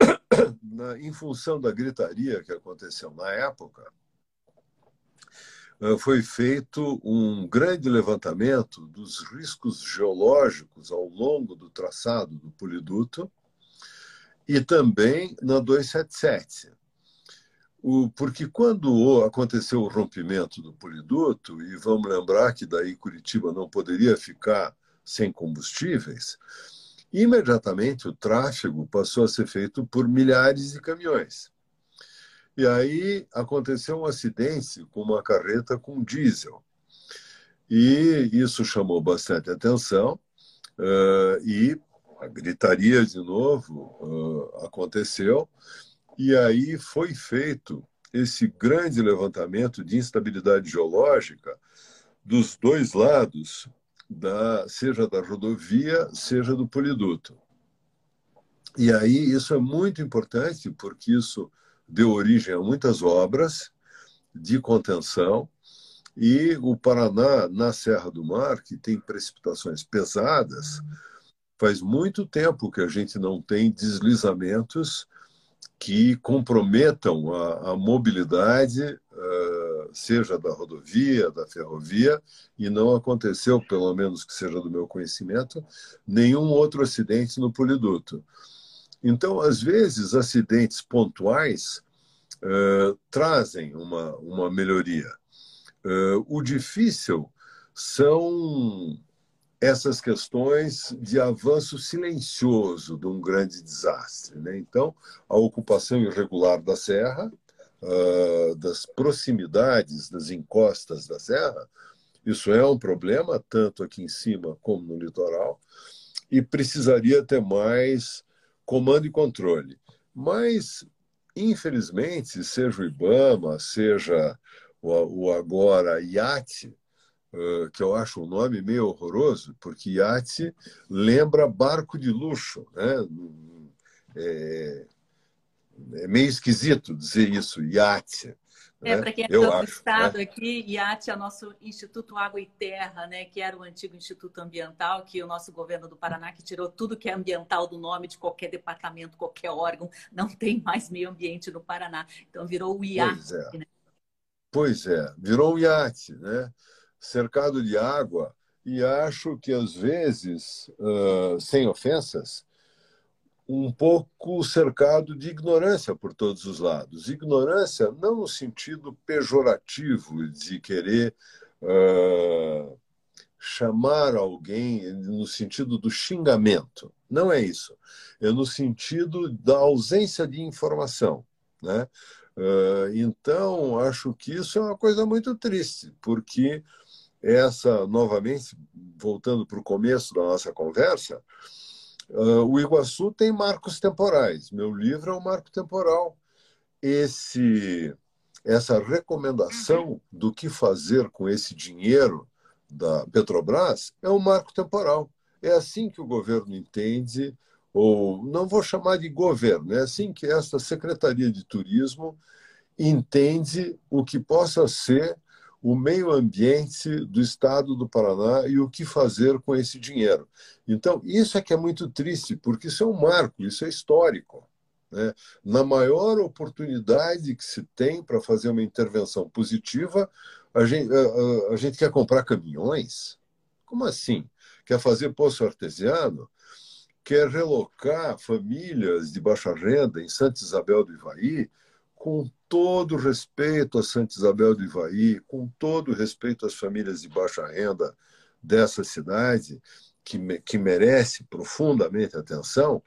[coughs] em função da gritaria que aconteceu na época, é, foi feito um grande levantamento dos riscos geológicos ao longo do traçado do poliduto e também na 277. O, porque quando aconteceu o rompimento do poliduto, e vamos lembrar que daí Curitiba não poderia ficar sem combustíveis, imediatamente o tráfego passou a ser feito por milhares de caminhões. E aí aconteceu um acidente com uma carreta com diesel. E isso chamou bastante atenção. Uh, e a gritaria de novo uh, aconteceu. E aí foi feito esse grande levantamento de instabilidade geológica dos dois lados, da, seja da rodovia, seja do poliduto. E aí isso é muito importante, porque isso deu origem a muitas obras de contenção, e o Paraná, na Serra do Mar, que tem precipitações pesadas, faz muito tempo que a gente não tem deslizamentos que comprometam a, a mobilidade, uh, seja da rodovia, da ferrovia, e não aconteceu, pelo menos que seja do meu conhecimento, nenhum outro acidente no poliduto. Então, às vezes, acidentes pontuais uh, trazem uma, uma melhoria. Uh, o difícil são essas questões de avanço silencioso de um grande desastre. Né? Então, a ocupação irregular da serra, uh, das proximidades das encostas da serra, isso é um problema, tanto aqui em cima como no litoral, e precisaria ter mais comando e controle. Mas, infelizmente, seja o IBAMA, seja o, o agora IAT, que eu acho um nome meio horroroso, porque iate lembra barco de luxo. Né? É, é meio esquisito dizer isso, iate. É, né? para quem é do acho, estado né? aqui, IAT é o nosso Instituto Água e Terra, né, que era o antigo Instituto Ambiental, que o nosso governo do Paraná que tirou tudo que é ambiental do nome de qualquer departamento, qualquer órgão, [laughs] não tem mais meio ambiente no Paraná. Então virou o IAT. Pois é, né? pois é virou o IAT, né? Cercado de água, e acho que às vezes, uh, sem ofensas, um pouco cercado de ignorância por todos os lados. Ignorância não no sentido pejorativo de querer uh, chamar alguém no sentido do xingamento. Não é isso. É no sentido da ausência de informação. Né? Uh, então, acho que isso é uma coisa muito triste, porque essa, novamente, voltando para o começo da nossa conversa, uh, o Iguaçu tem marcos temporais. Meu livro é um marco temporal. Esse, essa recomendação do que fazer com esse dinheiro da Petrobras é um marco temporal. É assim que o governo entende, ou não vou chamar de governo, é assim que esta Secretaria de Turismo entende o que possa ser o meio ambiente do estado do Paraná e o que fazer com esse dinheiro. Então, isso é que é muito triste, porque isso é um marco, isso é histórico. Né? Na maior oportunidade que se tem para fazer uma intervenção positiva, a gente, a, a gente quer comprar caminhões? Como assim? Quer fazer poço artesiano? Quer relocar famílias de baixa renda em Santa Isabel do Ivaí? com todo respeito a Santa Isabel do Ivaí, com todo respeito às famílias de baixa renda dessa cidade, que, que merece profundamente atenção,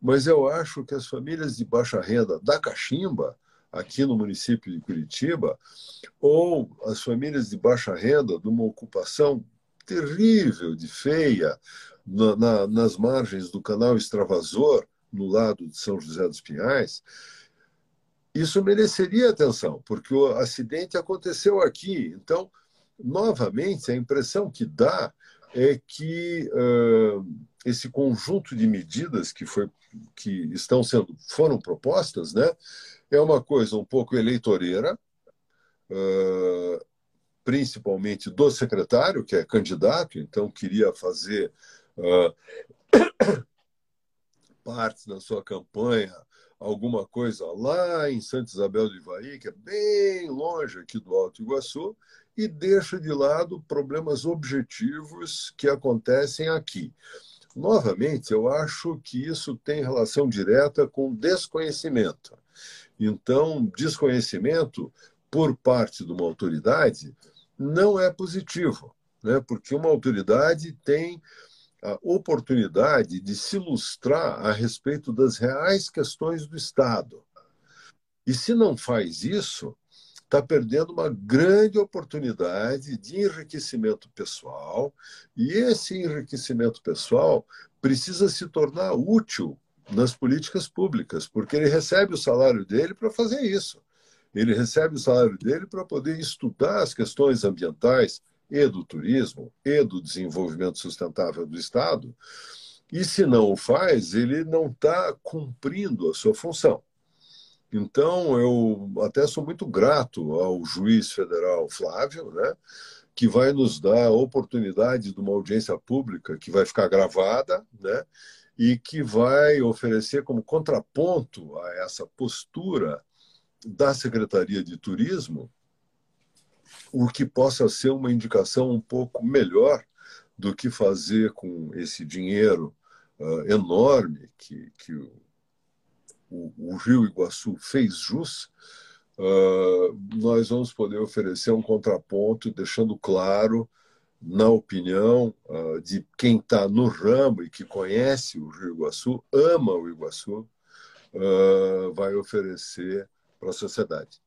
mas eu acho que as famílias de baixa renda da Caximba, aqui no município de Curitiba, ou as famílias de baixa renda de uma ocupação terrível, de feia, na, na, nas margens do canal Extravasor, no lado de São José dos Pinhais, isso mereceria atenção, porque o acidente aconteceu aqui. Então, novamente, a impressão que dá é que uh, esse conjunto de medidas que, foi, que estão sendo foram propostas, né, é uma coisa um pouco eleitoreira, uh, principalmente do secretário, que é candidato, então queria fazer uh, [coughs] parte da sua campanha alguma coisa lá em Santa Isabel do Ivaí, que é bem longe aqui do Alto Iguaçu, e deixa de lado problemas objetivos que acontecem aqui. Novamente, eu acho que isso tem relação direta com desconhecimento. Então, desconhecimento por parte de uma autoridade não é positivo, né? porque uma autoridade tem a oportunidade de se ilustrar a respeito das reais questões do Estado. E se não faz isso, está perdendo uma grande oportunidade de enriquecimento pessoal, e esse enriquecimento pessoal precisa se tornar útil nas políticas públicas, porque ele recebe o salário dele para fazer isso. Ele recebe o salário dele para poder estudar as questões ambientais e do turismo e do desenvolvimento sustentável do Estado. E se não o faz, ele não está cumprindo a sua função. Então, eu até sou muito grato ao juiz federal Flávio, né, que vai nos dar a oportunidade de uma audiência pública que vai ficar gravada, né, e que vai oferecer como contraponto a essa postura da Secretaria de Turismo o que possa ser uma indicação um pouco melhor do que fazer com esse dinheiro uh, enorme que, que o, o, Rio Iguaçu fez jus, uh, nós vamos poder oferecer um contraponto, deixando claro, na opinião uh, de quem está no ramo e que conhece o Rio Iguaçu, ama o Iguaçu, vai oferecer para a sociedade.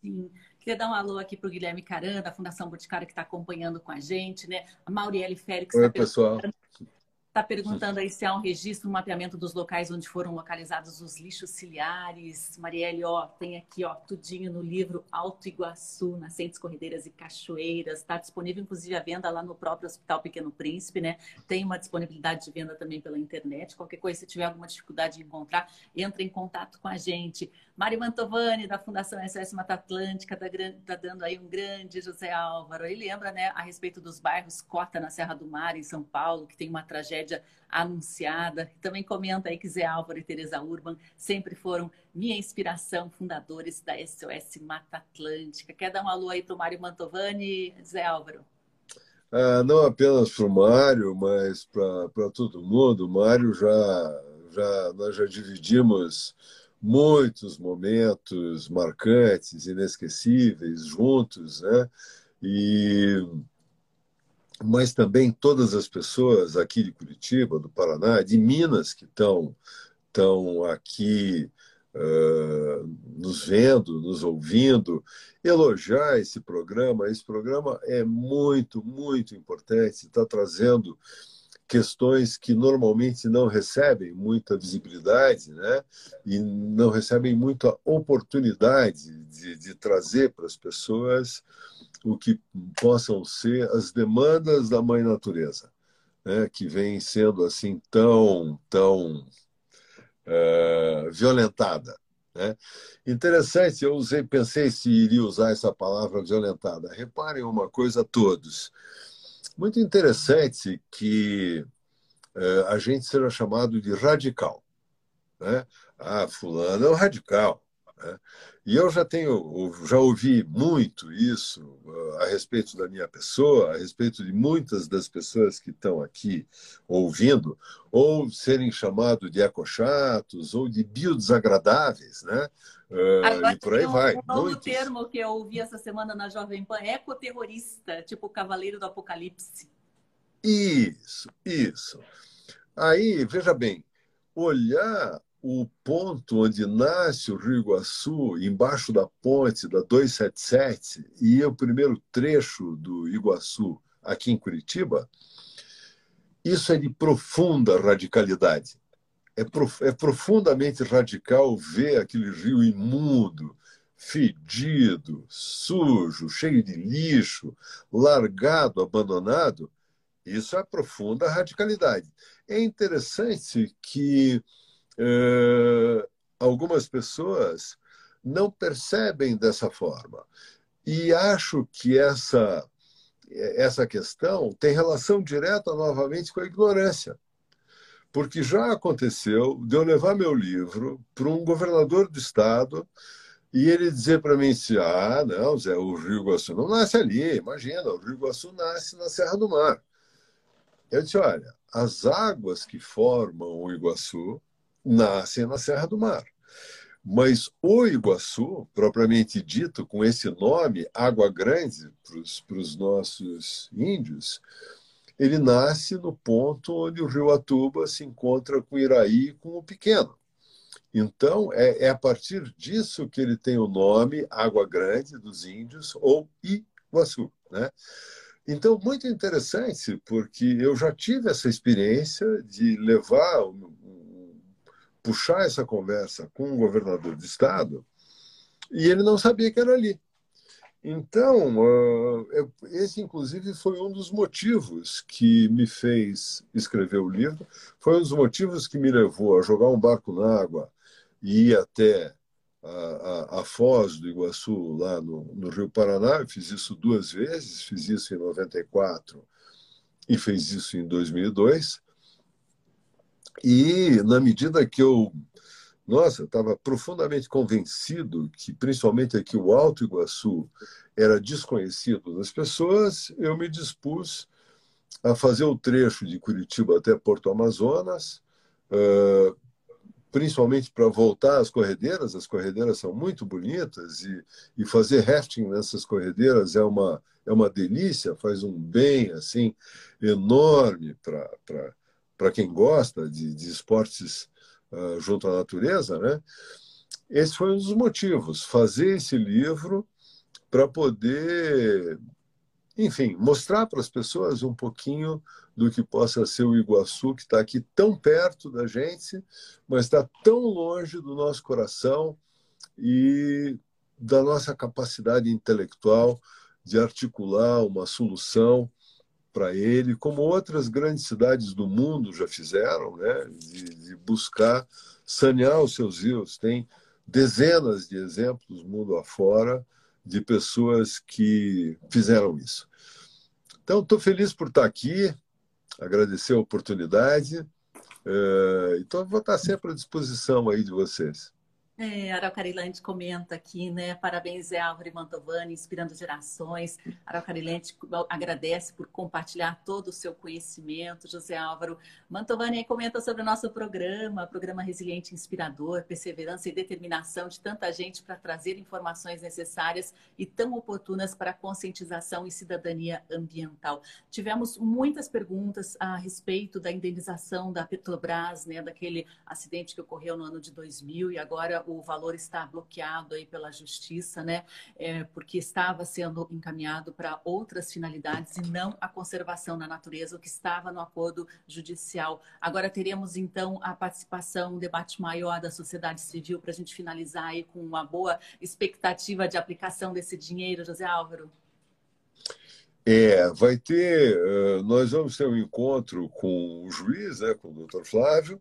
Sim. Queria dar um alô aqui para o Guilherme Caran, da Fundação Boticário, que está acompanhando com a gente, né? A Mauriele Félix. Oi, tá pessoal. Está perguntando aí se há um registro, um mapeamento dos locais onde foram localizados os lixos ciliares. Marielle, ó, tem aqui, ó, tudinho no livro Alto Iguaçu, Nascentes, Corredeiras e Cachoeiras. Está disponível, inclusive, a venda lá no próprio Hospital Pequeno Príncipe, né? Tem uma disponibilidade de venda também pela internet. Qualquer coisa, se tiver alguma dificuldade de encontrar, entre em contato com a gente. Mari Mantovani, da Fundação SOS Mata Atlântica, está tá dando aí um grande José Álvaro. Ele lembra, né, a respeito dos bairros Cota, na Serra do Mar, em São Paulo, que tem uma tragédia anunciada. Também comenta aí que Zé Álvaro e Tereza Urban sempre foram minha inspiração, fundadores da SOS Mata Atlântica. Quer dar um alô aí para o Mário Mantovani, Zé Álvaro? Ah, não apenas para o Mário, mas para todo mundo. O Mário já, já, nós já dividimos muitos momentos marcantes, inesquecíveis, juntos, né? E mas também todas as pessoas aqui de Curitiba, do Paraná, de Minas que estão estão aqui uh, nos vendo, nos ouvindo, elogiar esse programa. Esse programa é muito, muito importante, está trazendo questões que normalmente não recebem muita visibilidade né? e não recebem muita oportunidade de, de trazer para as pessoas o que possam ser as demandas da mãe natureza, né? que vem sendo assim tão, tão uh, violentada. Né? Interessante, eu usei, pensei se iria usar essa palavra violentada. Reparem uma coisa todos muito interessante que é, a gente seja chamado de radical. Né? Ah, fulano é um radical. Né? E eu já tenho, já ouvi muito isso ah, a respeito da minha pessoa, a respeito de muitas das pessoas que estão aqui ouvindo, ou serem chamados de ecochatos ou de biodesagradáveis, né? Agora, e por aí um, vai. Um novo muitos. termo que eu ouvi essa semana na Jovem Pan, ecoterrorista, tipo o Cavaleiro do Apocalipse. Isso, isso. Aí, veja bem, olhar o ponto onde nasce o Rio Iguaçu, embaixo da ponte da 277, e é o primeiro trecho do Iguaçu aqui em Curitiba, isso é de profunda radicalidade é, prof, é profundamente radical ver aquele rio imundo, fedido, sujo, cheio de lixo, largado, abandonado. Isso é profunda radicalidade. É interessante que é, algumas pessoas não percebem dessa forma. E acho que essa, essa questão tem relação direta novamente com a ignorância. Porque já aconteceu de eu levar meu livro para um governador do estado e ele dizer para mim assim: ah, não, Zé, o Rio Iguaçu não nasce ali, imagina, o Rio Iguaçu nasce na Serra do Mar. Eu disse: olha, as águas que formam o Iguaçu nascem na Serra do Mar. Mas o Iguaçu, propriamente dito, com esse nome, Água Grande, para os nossos índios, ele nasce no ponto onde o rio Atuba se encontra com Iraí e com o Pequeno. Então, é, é, a partir disso que ele tem o nome Água Grande dos Índios ou Iguaçu. Né? Então, muito interessante, porque eu já tive essa experiência de levar, puxar essa conversa com o governador do estado, e ele não sabia que era ali. Então, ah, esse, inclusive, foi um dos motivos que me fez escrever o livro, foi um dos motivos que me levou a jogar um barco na água e ir até a, a, a Foz do Iguaçu, lá no, no Rio Paraná. Eu fiz isso duas vezes, fiz isso em 94 e fiz isso em 2002. E, na medida que eu nossa, estava profundamente convencido que, principalmente aqui, o Alto Iguaçu era desconhecido das pessoas, eu me dispus a fazer o trecho de Curitiba até Porto Amazonas, principalmente para voltar às corredeiras. As corredeiras são muito bonitas e, e fazer rafting nessas corredeiras é uma, é uma delícia, faz um bem assim enorme para quem gosta de, de esportes uh, junto à natureza, né? Esse foi um dos motivos, fazer esse livro para poder, enfim, mostrar para as pessoas um pouquinho do que possa ser o Iguaçu, que está aqui tão perto da gente, mas está tão longe do nosso coração e da nossa capacidade intelectual de articular uma solução para ele, como outras grandes cidades do mundo já fizeram, né? de, de buscar sanear os seus rios. Tem dezenas de exemplos mundo afora de pessoas que fizeram isso. Então, estou feliz por estar aqui, agradecer a oportunidade. Então, vou estar sempre à disposição aí de vocês. É, Araucarilante comenta aqui, né? Parabéns, Zé Álvaro e Mantovani, inspirando gerações. Araucarilante agradece por compartilhar todo o seu conhecimento. José Álvaro Mantovani comenta sobre o nosso programa, programa Resiliente Inspirador, perseverança e determinação de tanta gente para trazer informações necessárias e tão oportunas para a conscientização e cidadania ambiental. Tivemos muitas perguntas a respeito da indenização da Petrobras, né? Daquele acidente que ocorreu no ano de 2000 e agora o valor está bloqueado aí pela justiça, né? É, porque estava sendo encaminhado para outras finalidades e não a conservação da natureza, o que estava no acordo judicial. Agora teremos então a participação, um debate maior da sociedade civil para a gente finalizar aí com uma boa expectativa de aplicação desse dinheiro, José Álvaro. É, vai ter, eh, nós vamos ter um encontro com o juiz, né, com o doutor Flávio,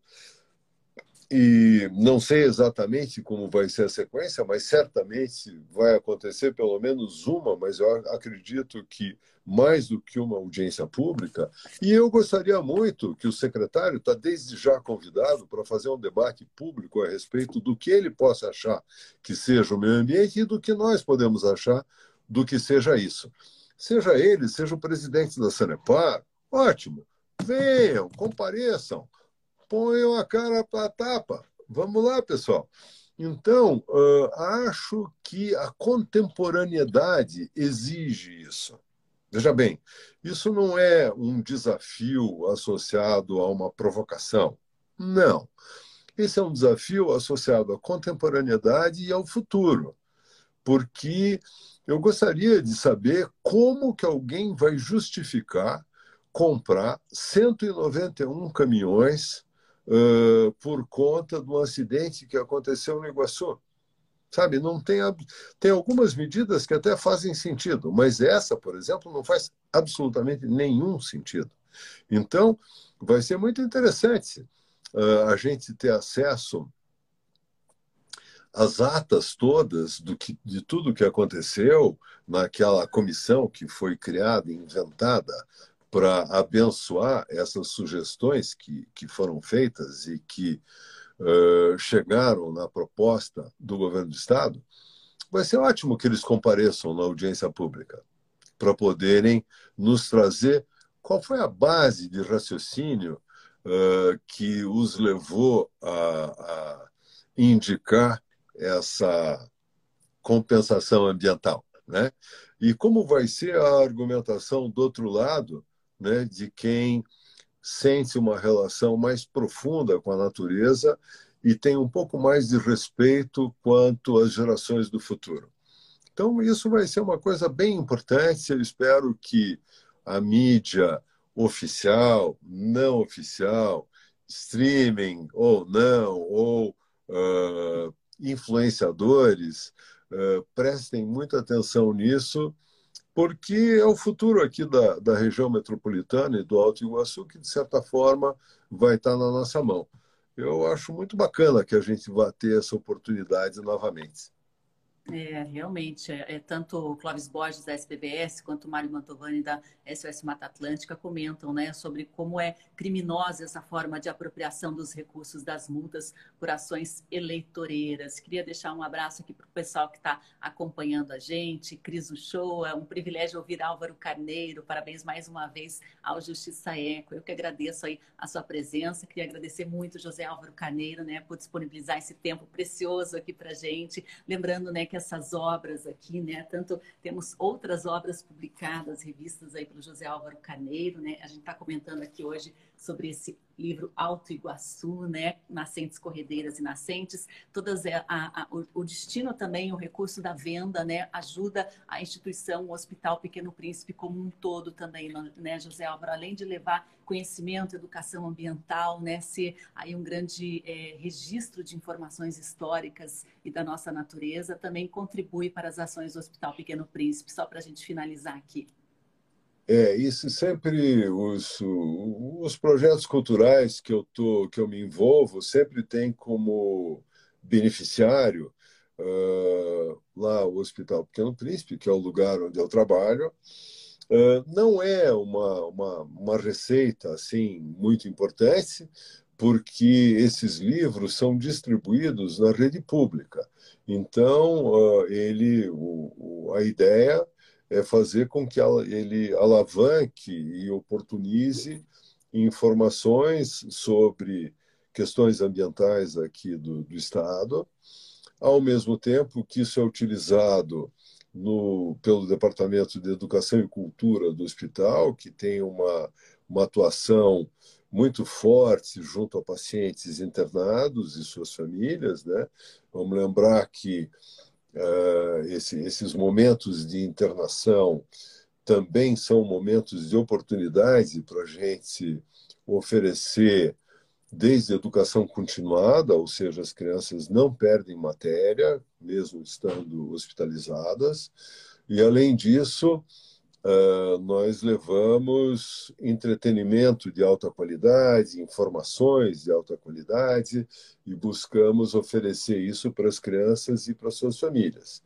e não sei exatamente como vai ser a sequência, mas certamente vai acontecer pelo menos uma, mas eu acredito que mais do que uma audiência pública. E eu gostaria muito que o secretário está desde já convidado para fazer um debate público a respeito do que ele possa achar que seja o meio ambiente e do que nós podemos achar do que seja isso. Seja ele, seja o presidente da Sanepar, ótimo. Venham, compareçam ponham a cara para a tapa. Vamos lá, pessoal. Então, uh, acho que a contemporaneidade exige isso. Veja bem, isso não é um desafio associado a uma provocação. Não. Esse é um desafio associado à contemporaneidade e ao futuro. Porque eu gostaria de saber como que alguém vai justificar comprar 191 caminhões uh, por conta do acidente que aconteceu no Iguaçu. Sabe, não tem, tem algumas medidas que até fazem sentido, mas essa, por exemplo, não faz absolutamente nenhum sentido. Então, vai ser muito interessante uh, a gente ter acesso às atas todas do que, de tudo que aconteceu naquela comissão que foi criada inventada para abençoar essas sugestões que, que foram feitas e que uh, chegaram na proposta do governo do Estado, vai ser ótimo que eles compareçam na audiência pública para poderem nos trazer qual foi a base de raciocínio uh, que os levou a, a indicar essa compensação ambiental. Né? E como vai ser a argumentação do outro lado né, de quem sente uma relação mais profunda com a natureza e tem um pouco mais de respeito quanto às gerações do futuro. Então, isso vai ser uma coisa bem importante. Eu espero que a mídia oficial, não oficial, streaming ou não, ou uh, influenciadores, uh, prestem muita atenção nisso, porque é o futuro aqui da, da região metropolitana e do Alto Iguaçu que, de certa forma, vai estar na nossa mão. Eu acho muito bacana que a gente vá ter essa oportunidade novamente. É, realmente, é, é, tanto o Clóvis Borges da SPBS quanto o Mário Mantovani da SOS Mata Atlântica comentam né, sobre como é criminosa essa forma de apropriação dos recursos das multas por ações eleitoreiras. Queria deixar um abraço aqui para o pessoal que está acompanhando a gente, Cris Show, é um privilégio ouvir Álvaro Carneiro, parabéns mais uma vez ao Justiça Eco. Eu que agradeço aí a sua presença, queria agradecer muito José Álvaro Carneiro né, por disponibilizar esse tempo precioso aqui para gente, lembrando né, que que essas obras aqui, né? Tanto temos outras obras publicadas, revistas aí pelo José Álvaro Carneiro, né? A gente está comentando aqui hoje sobre esse livro Alto Iguaçu, né? Nascentes, Corredeiras e Nascentes. Todas é, a, a, o, o, destino também, o recurso da venda, né? Ajuda a instituição, o Hospital Pequeno Príncipe como um todo também, né, José Álvaro? Além de levar conhecimento, educação ambiental, né? Ser aí um grande é, registro de informações históricas e da nossa natureza, também contribui para as ações do Hospital Pequeno Príncipe. Só para a gente finalizar aqui. É, isso sempre os, os projetos culturais que eu tô, que eu me envolvo sempre tem como beneficiário uh, lá o Hospital Pequeno Príncipe, que é o lugar onde eu trabalho. Uh, não é uma, uma, uma receita assim muito importante, porque esses livros são distribuídos na rede pública. Então, uh, ele, o, a ideia é fazer com que ele alavanque e oportunize informações sobre questões ambientais aqui do, do Estado, ao mesmo tempo que isso é utilizado no, pelo Departamento de Educação e Cultura do hospital, que tem uma, uma atuação muito forte junto a pacientes internados e suas famílias. Né? Vamos lembrar que uh, esse, esses momentos de internação também são momentos de oportunidade para a gente oferecer desde educação continuada, ou seja, as crianças não perdem matéria, mesmo estando hospitalizadas, e além disso, Uh, nós levamos entretenimento de alta qualidade, informações de alta qualidade e buscamos oferecer isso para as crianças e para suas famílias.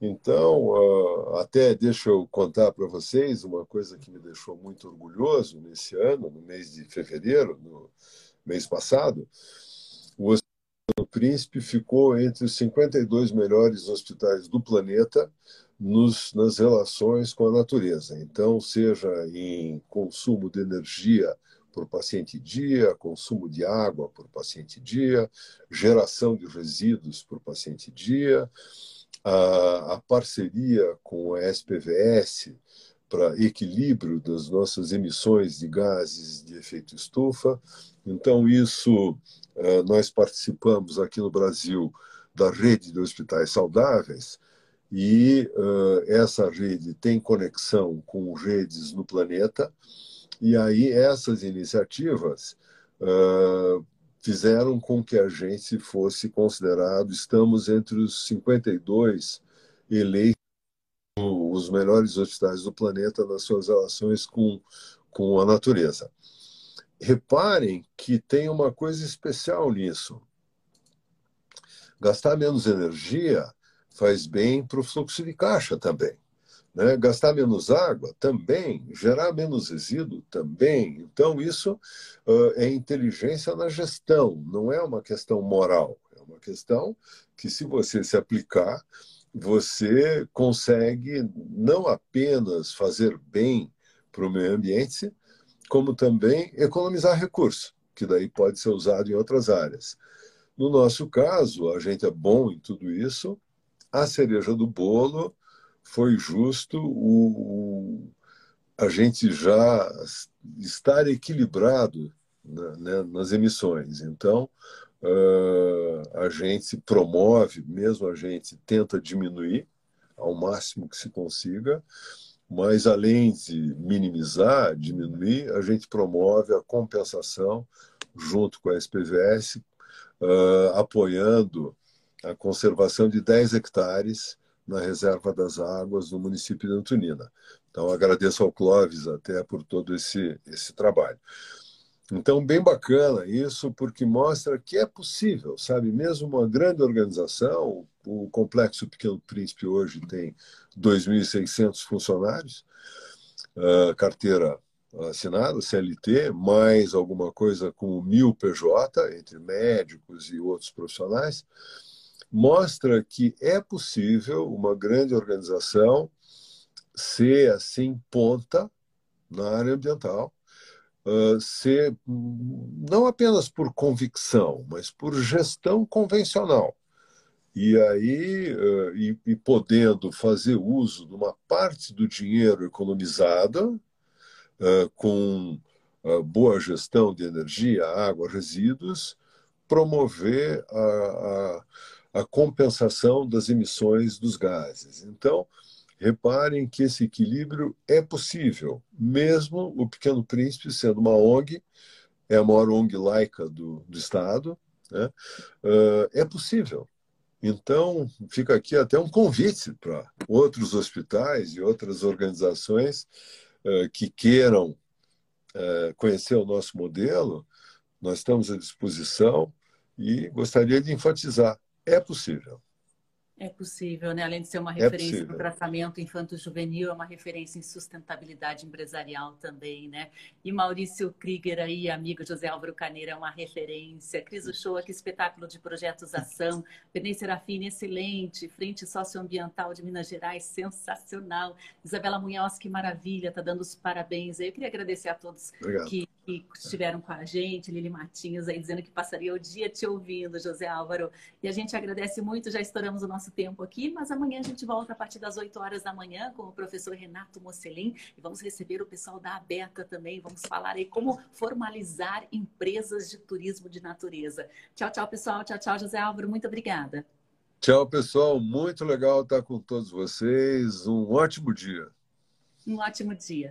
Então, uh, até deixa eu contar para vocês uma coisa que me deixou muito orgulhoso nesse ano, no mês de fevereiro, no mês passado. O Hospital Príncipe ficou entre os 52 melhores hospitais do planeta nos, nas relações com a natureza. Então, seja em consumo de energia por paciente dia, consumo de água por paciente dia, geração de resíduos por paciente dia, a, a parceria com a SPVS para equilíbrio das nossas emissões de gases de efeito estufa. Então, isso eh, nós participamos aqui no Brasil da rede de hospitais saudáveis, e uh, essa rede tem conexão com redes no planeta, e aí essas iniciativas uh, fizeram com que a gente fosse considerado, estamos entre os 52 eleitos os melhores hospitais do planeta nas suas relações com, com a natureza. Reparem que tem uma coisa especial nisso. Gastar menos energia faz bem para o fluxo de caixa também. Né? Gastar menos água também, gerar menos resíduo também. Então, isso uh, é inteligência na gestão, não é uma questão moral, é uma questão que, se você se aplicar, você consegue não apenas fazer bem para o meio ambiente, como também economizar recursos, que daí pode ser usado em outras áreas. No nosso caso, a gente é bom em tudo isso, a cereja do bolo foi justo o, o a gente já estar equilibrado né, né, nas emissões. Então, uh, a gente promove, mesmo a gente tenta diminuir ao máximo que se consiga, mas além de minimizar, diminuir, a gente promove a compensação junto com a SPVS, uh, apoiando a conservação de 10 hectares na reserva das águas no município de Antonina. Então, agradeço ao Clóvis até por todo esse, esse trabalho. Então, bem bacana isso, porque mostra que é possível, sabe? Mesmo uma grande organização, o Complexo Pequeno Príncipe hoje tem 2.600 funcionários, carteira assinada, CLT, mais alguma coisa com mil PJ, entre médicos e outros profissionais, mostra que é possível uma grande organização ser assim ponta na área ambiental, uh, ser não apenas por convicção, mas por gestão convencional. E aí, uh, e, e, podendo fazer uso de uma parte do dinheiro economizada uh, com boa gestão de energia, água, resíduos, promover a, a a compensação das emissões dos gases. Então, reparem que esse equilíbrio é possível, mesmo o Pequeno Príncipe sendo uma ONG, é a maior ONG laica do, do Estado, né? uh, é possível. Então, fica aqui até um convite para outros hospitais e outras organizações uh, que queiram uh, conhecer o nosso modelo, nós estamos à disposição e gostaria de enfatizar é possível. É possível, né? Além de ser uma é referência é no tratamento infanto-juvenil, é uma referência em sustentabilidade empresarial também, né? E Maurício Krieger aí, amigo José Álvaro Caneira, é uma referência. Cris Uchoa, que espetáculo de projetos ação. Benê Serafini, excelente. Frente Socioambiental de Minas Gerais, sensacional. Isabela Munhoz, que maravilha, tá dando os parabéns. Eu queria agradecer a todos Obrigado. que que estiveram com a gente, Lili Martins aí dizendo que passaria o dia te ouvindo, José Álvaro. E a gente agradece muito, já estouramos o nosso tempo aqui, mas amanhã a gente volta a partir das 8 horas da manhã com o professor Renato Mocelin e vamos receber o pessoal da Aberta também, vamos falar aí como formalizar empresas de turismo de natureza. Tchau, tchau, pessoal. Tchau, tchau, José Álvaro. Muito obrigada. Tchau, pessoal. Muito legal estar com todos vocês. Um ótimo dia. Um ótimo dia.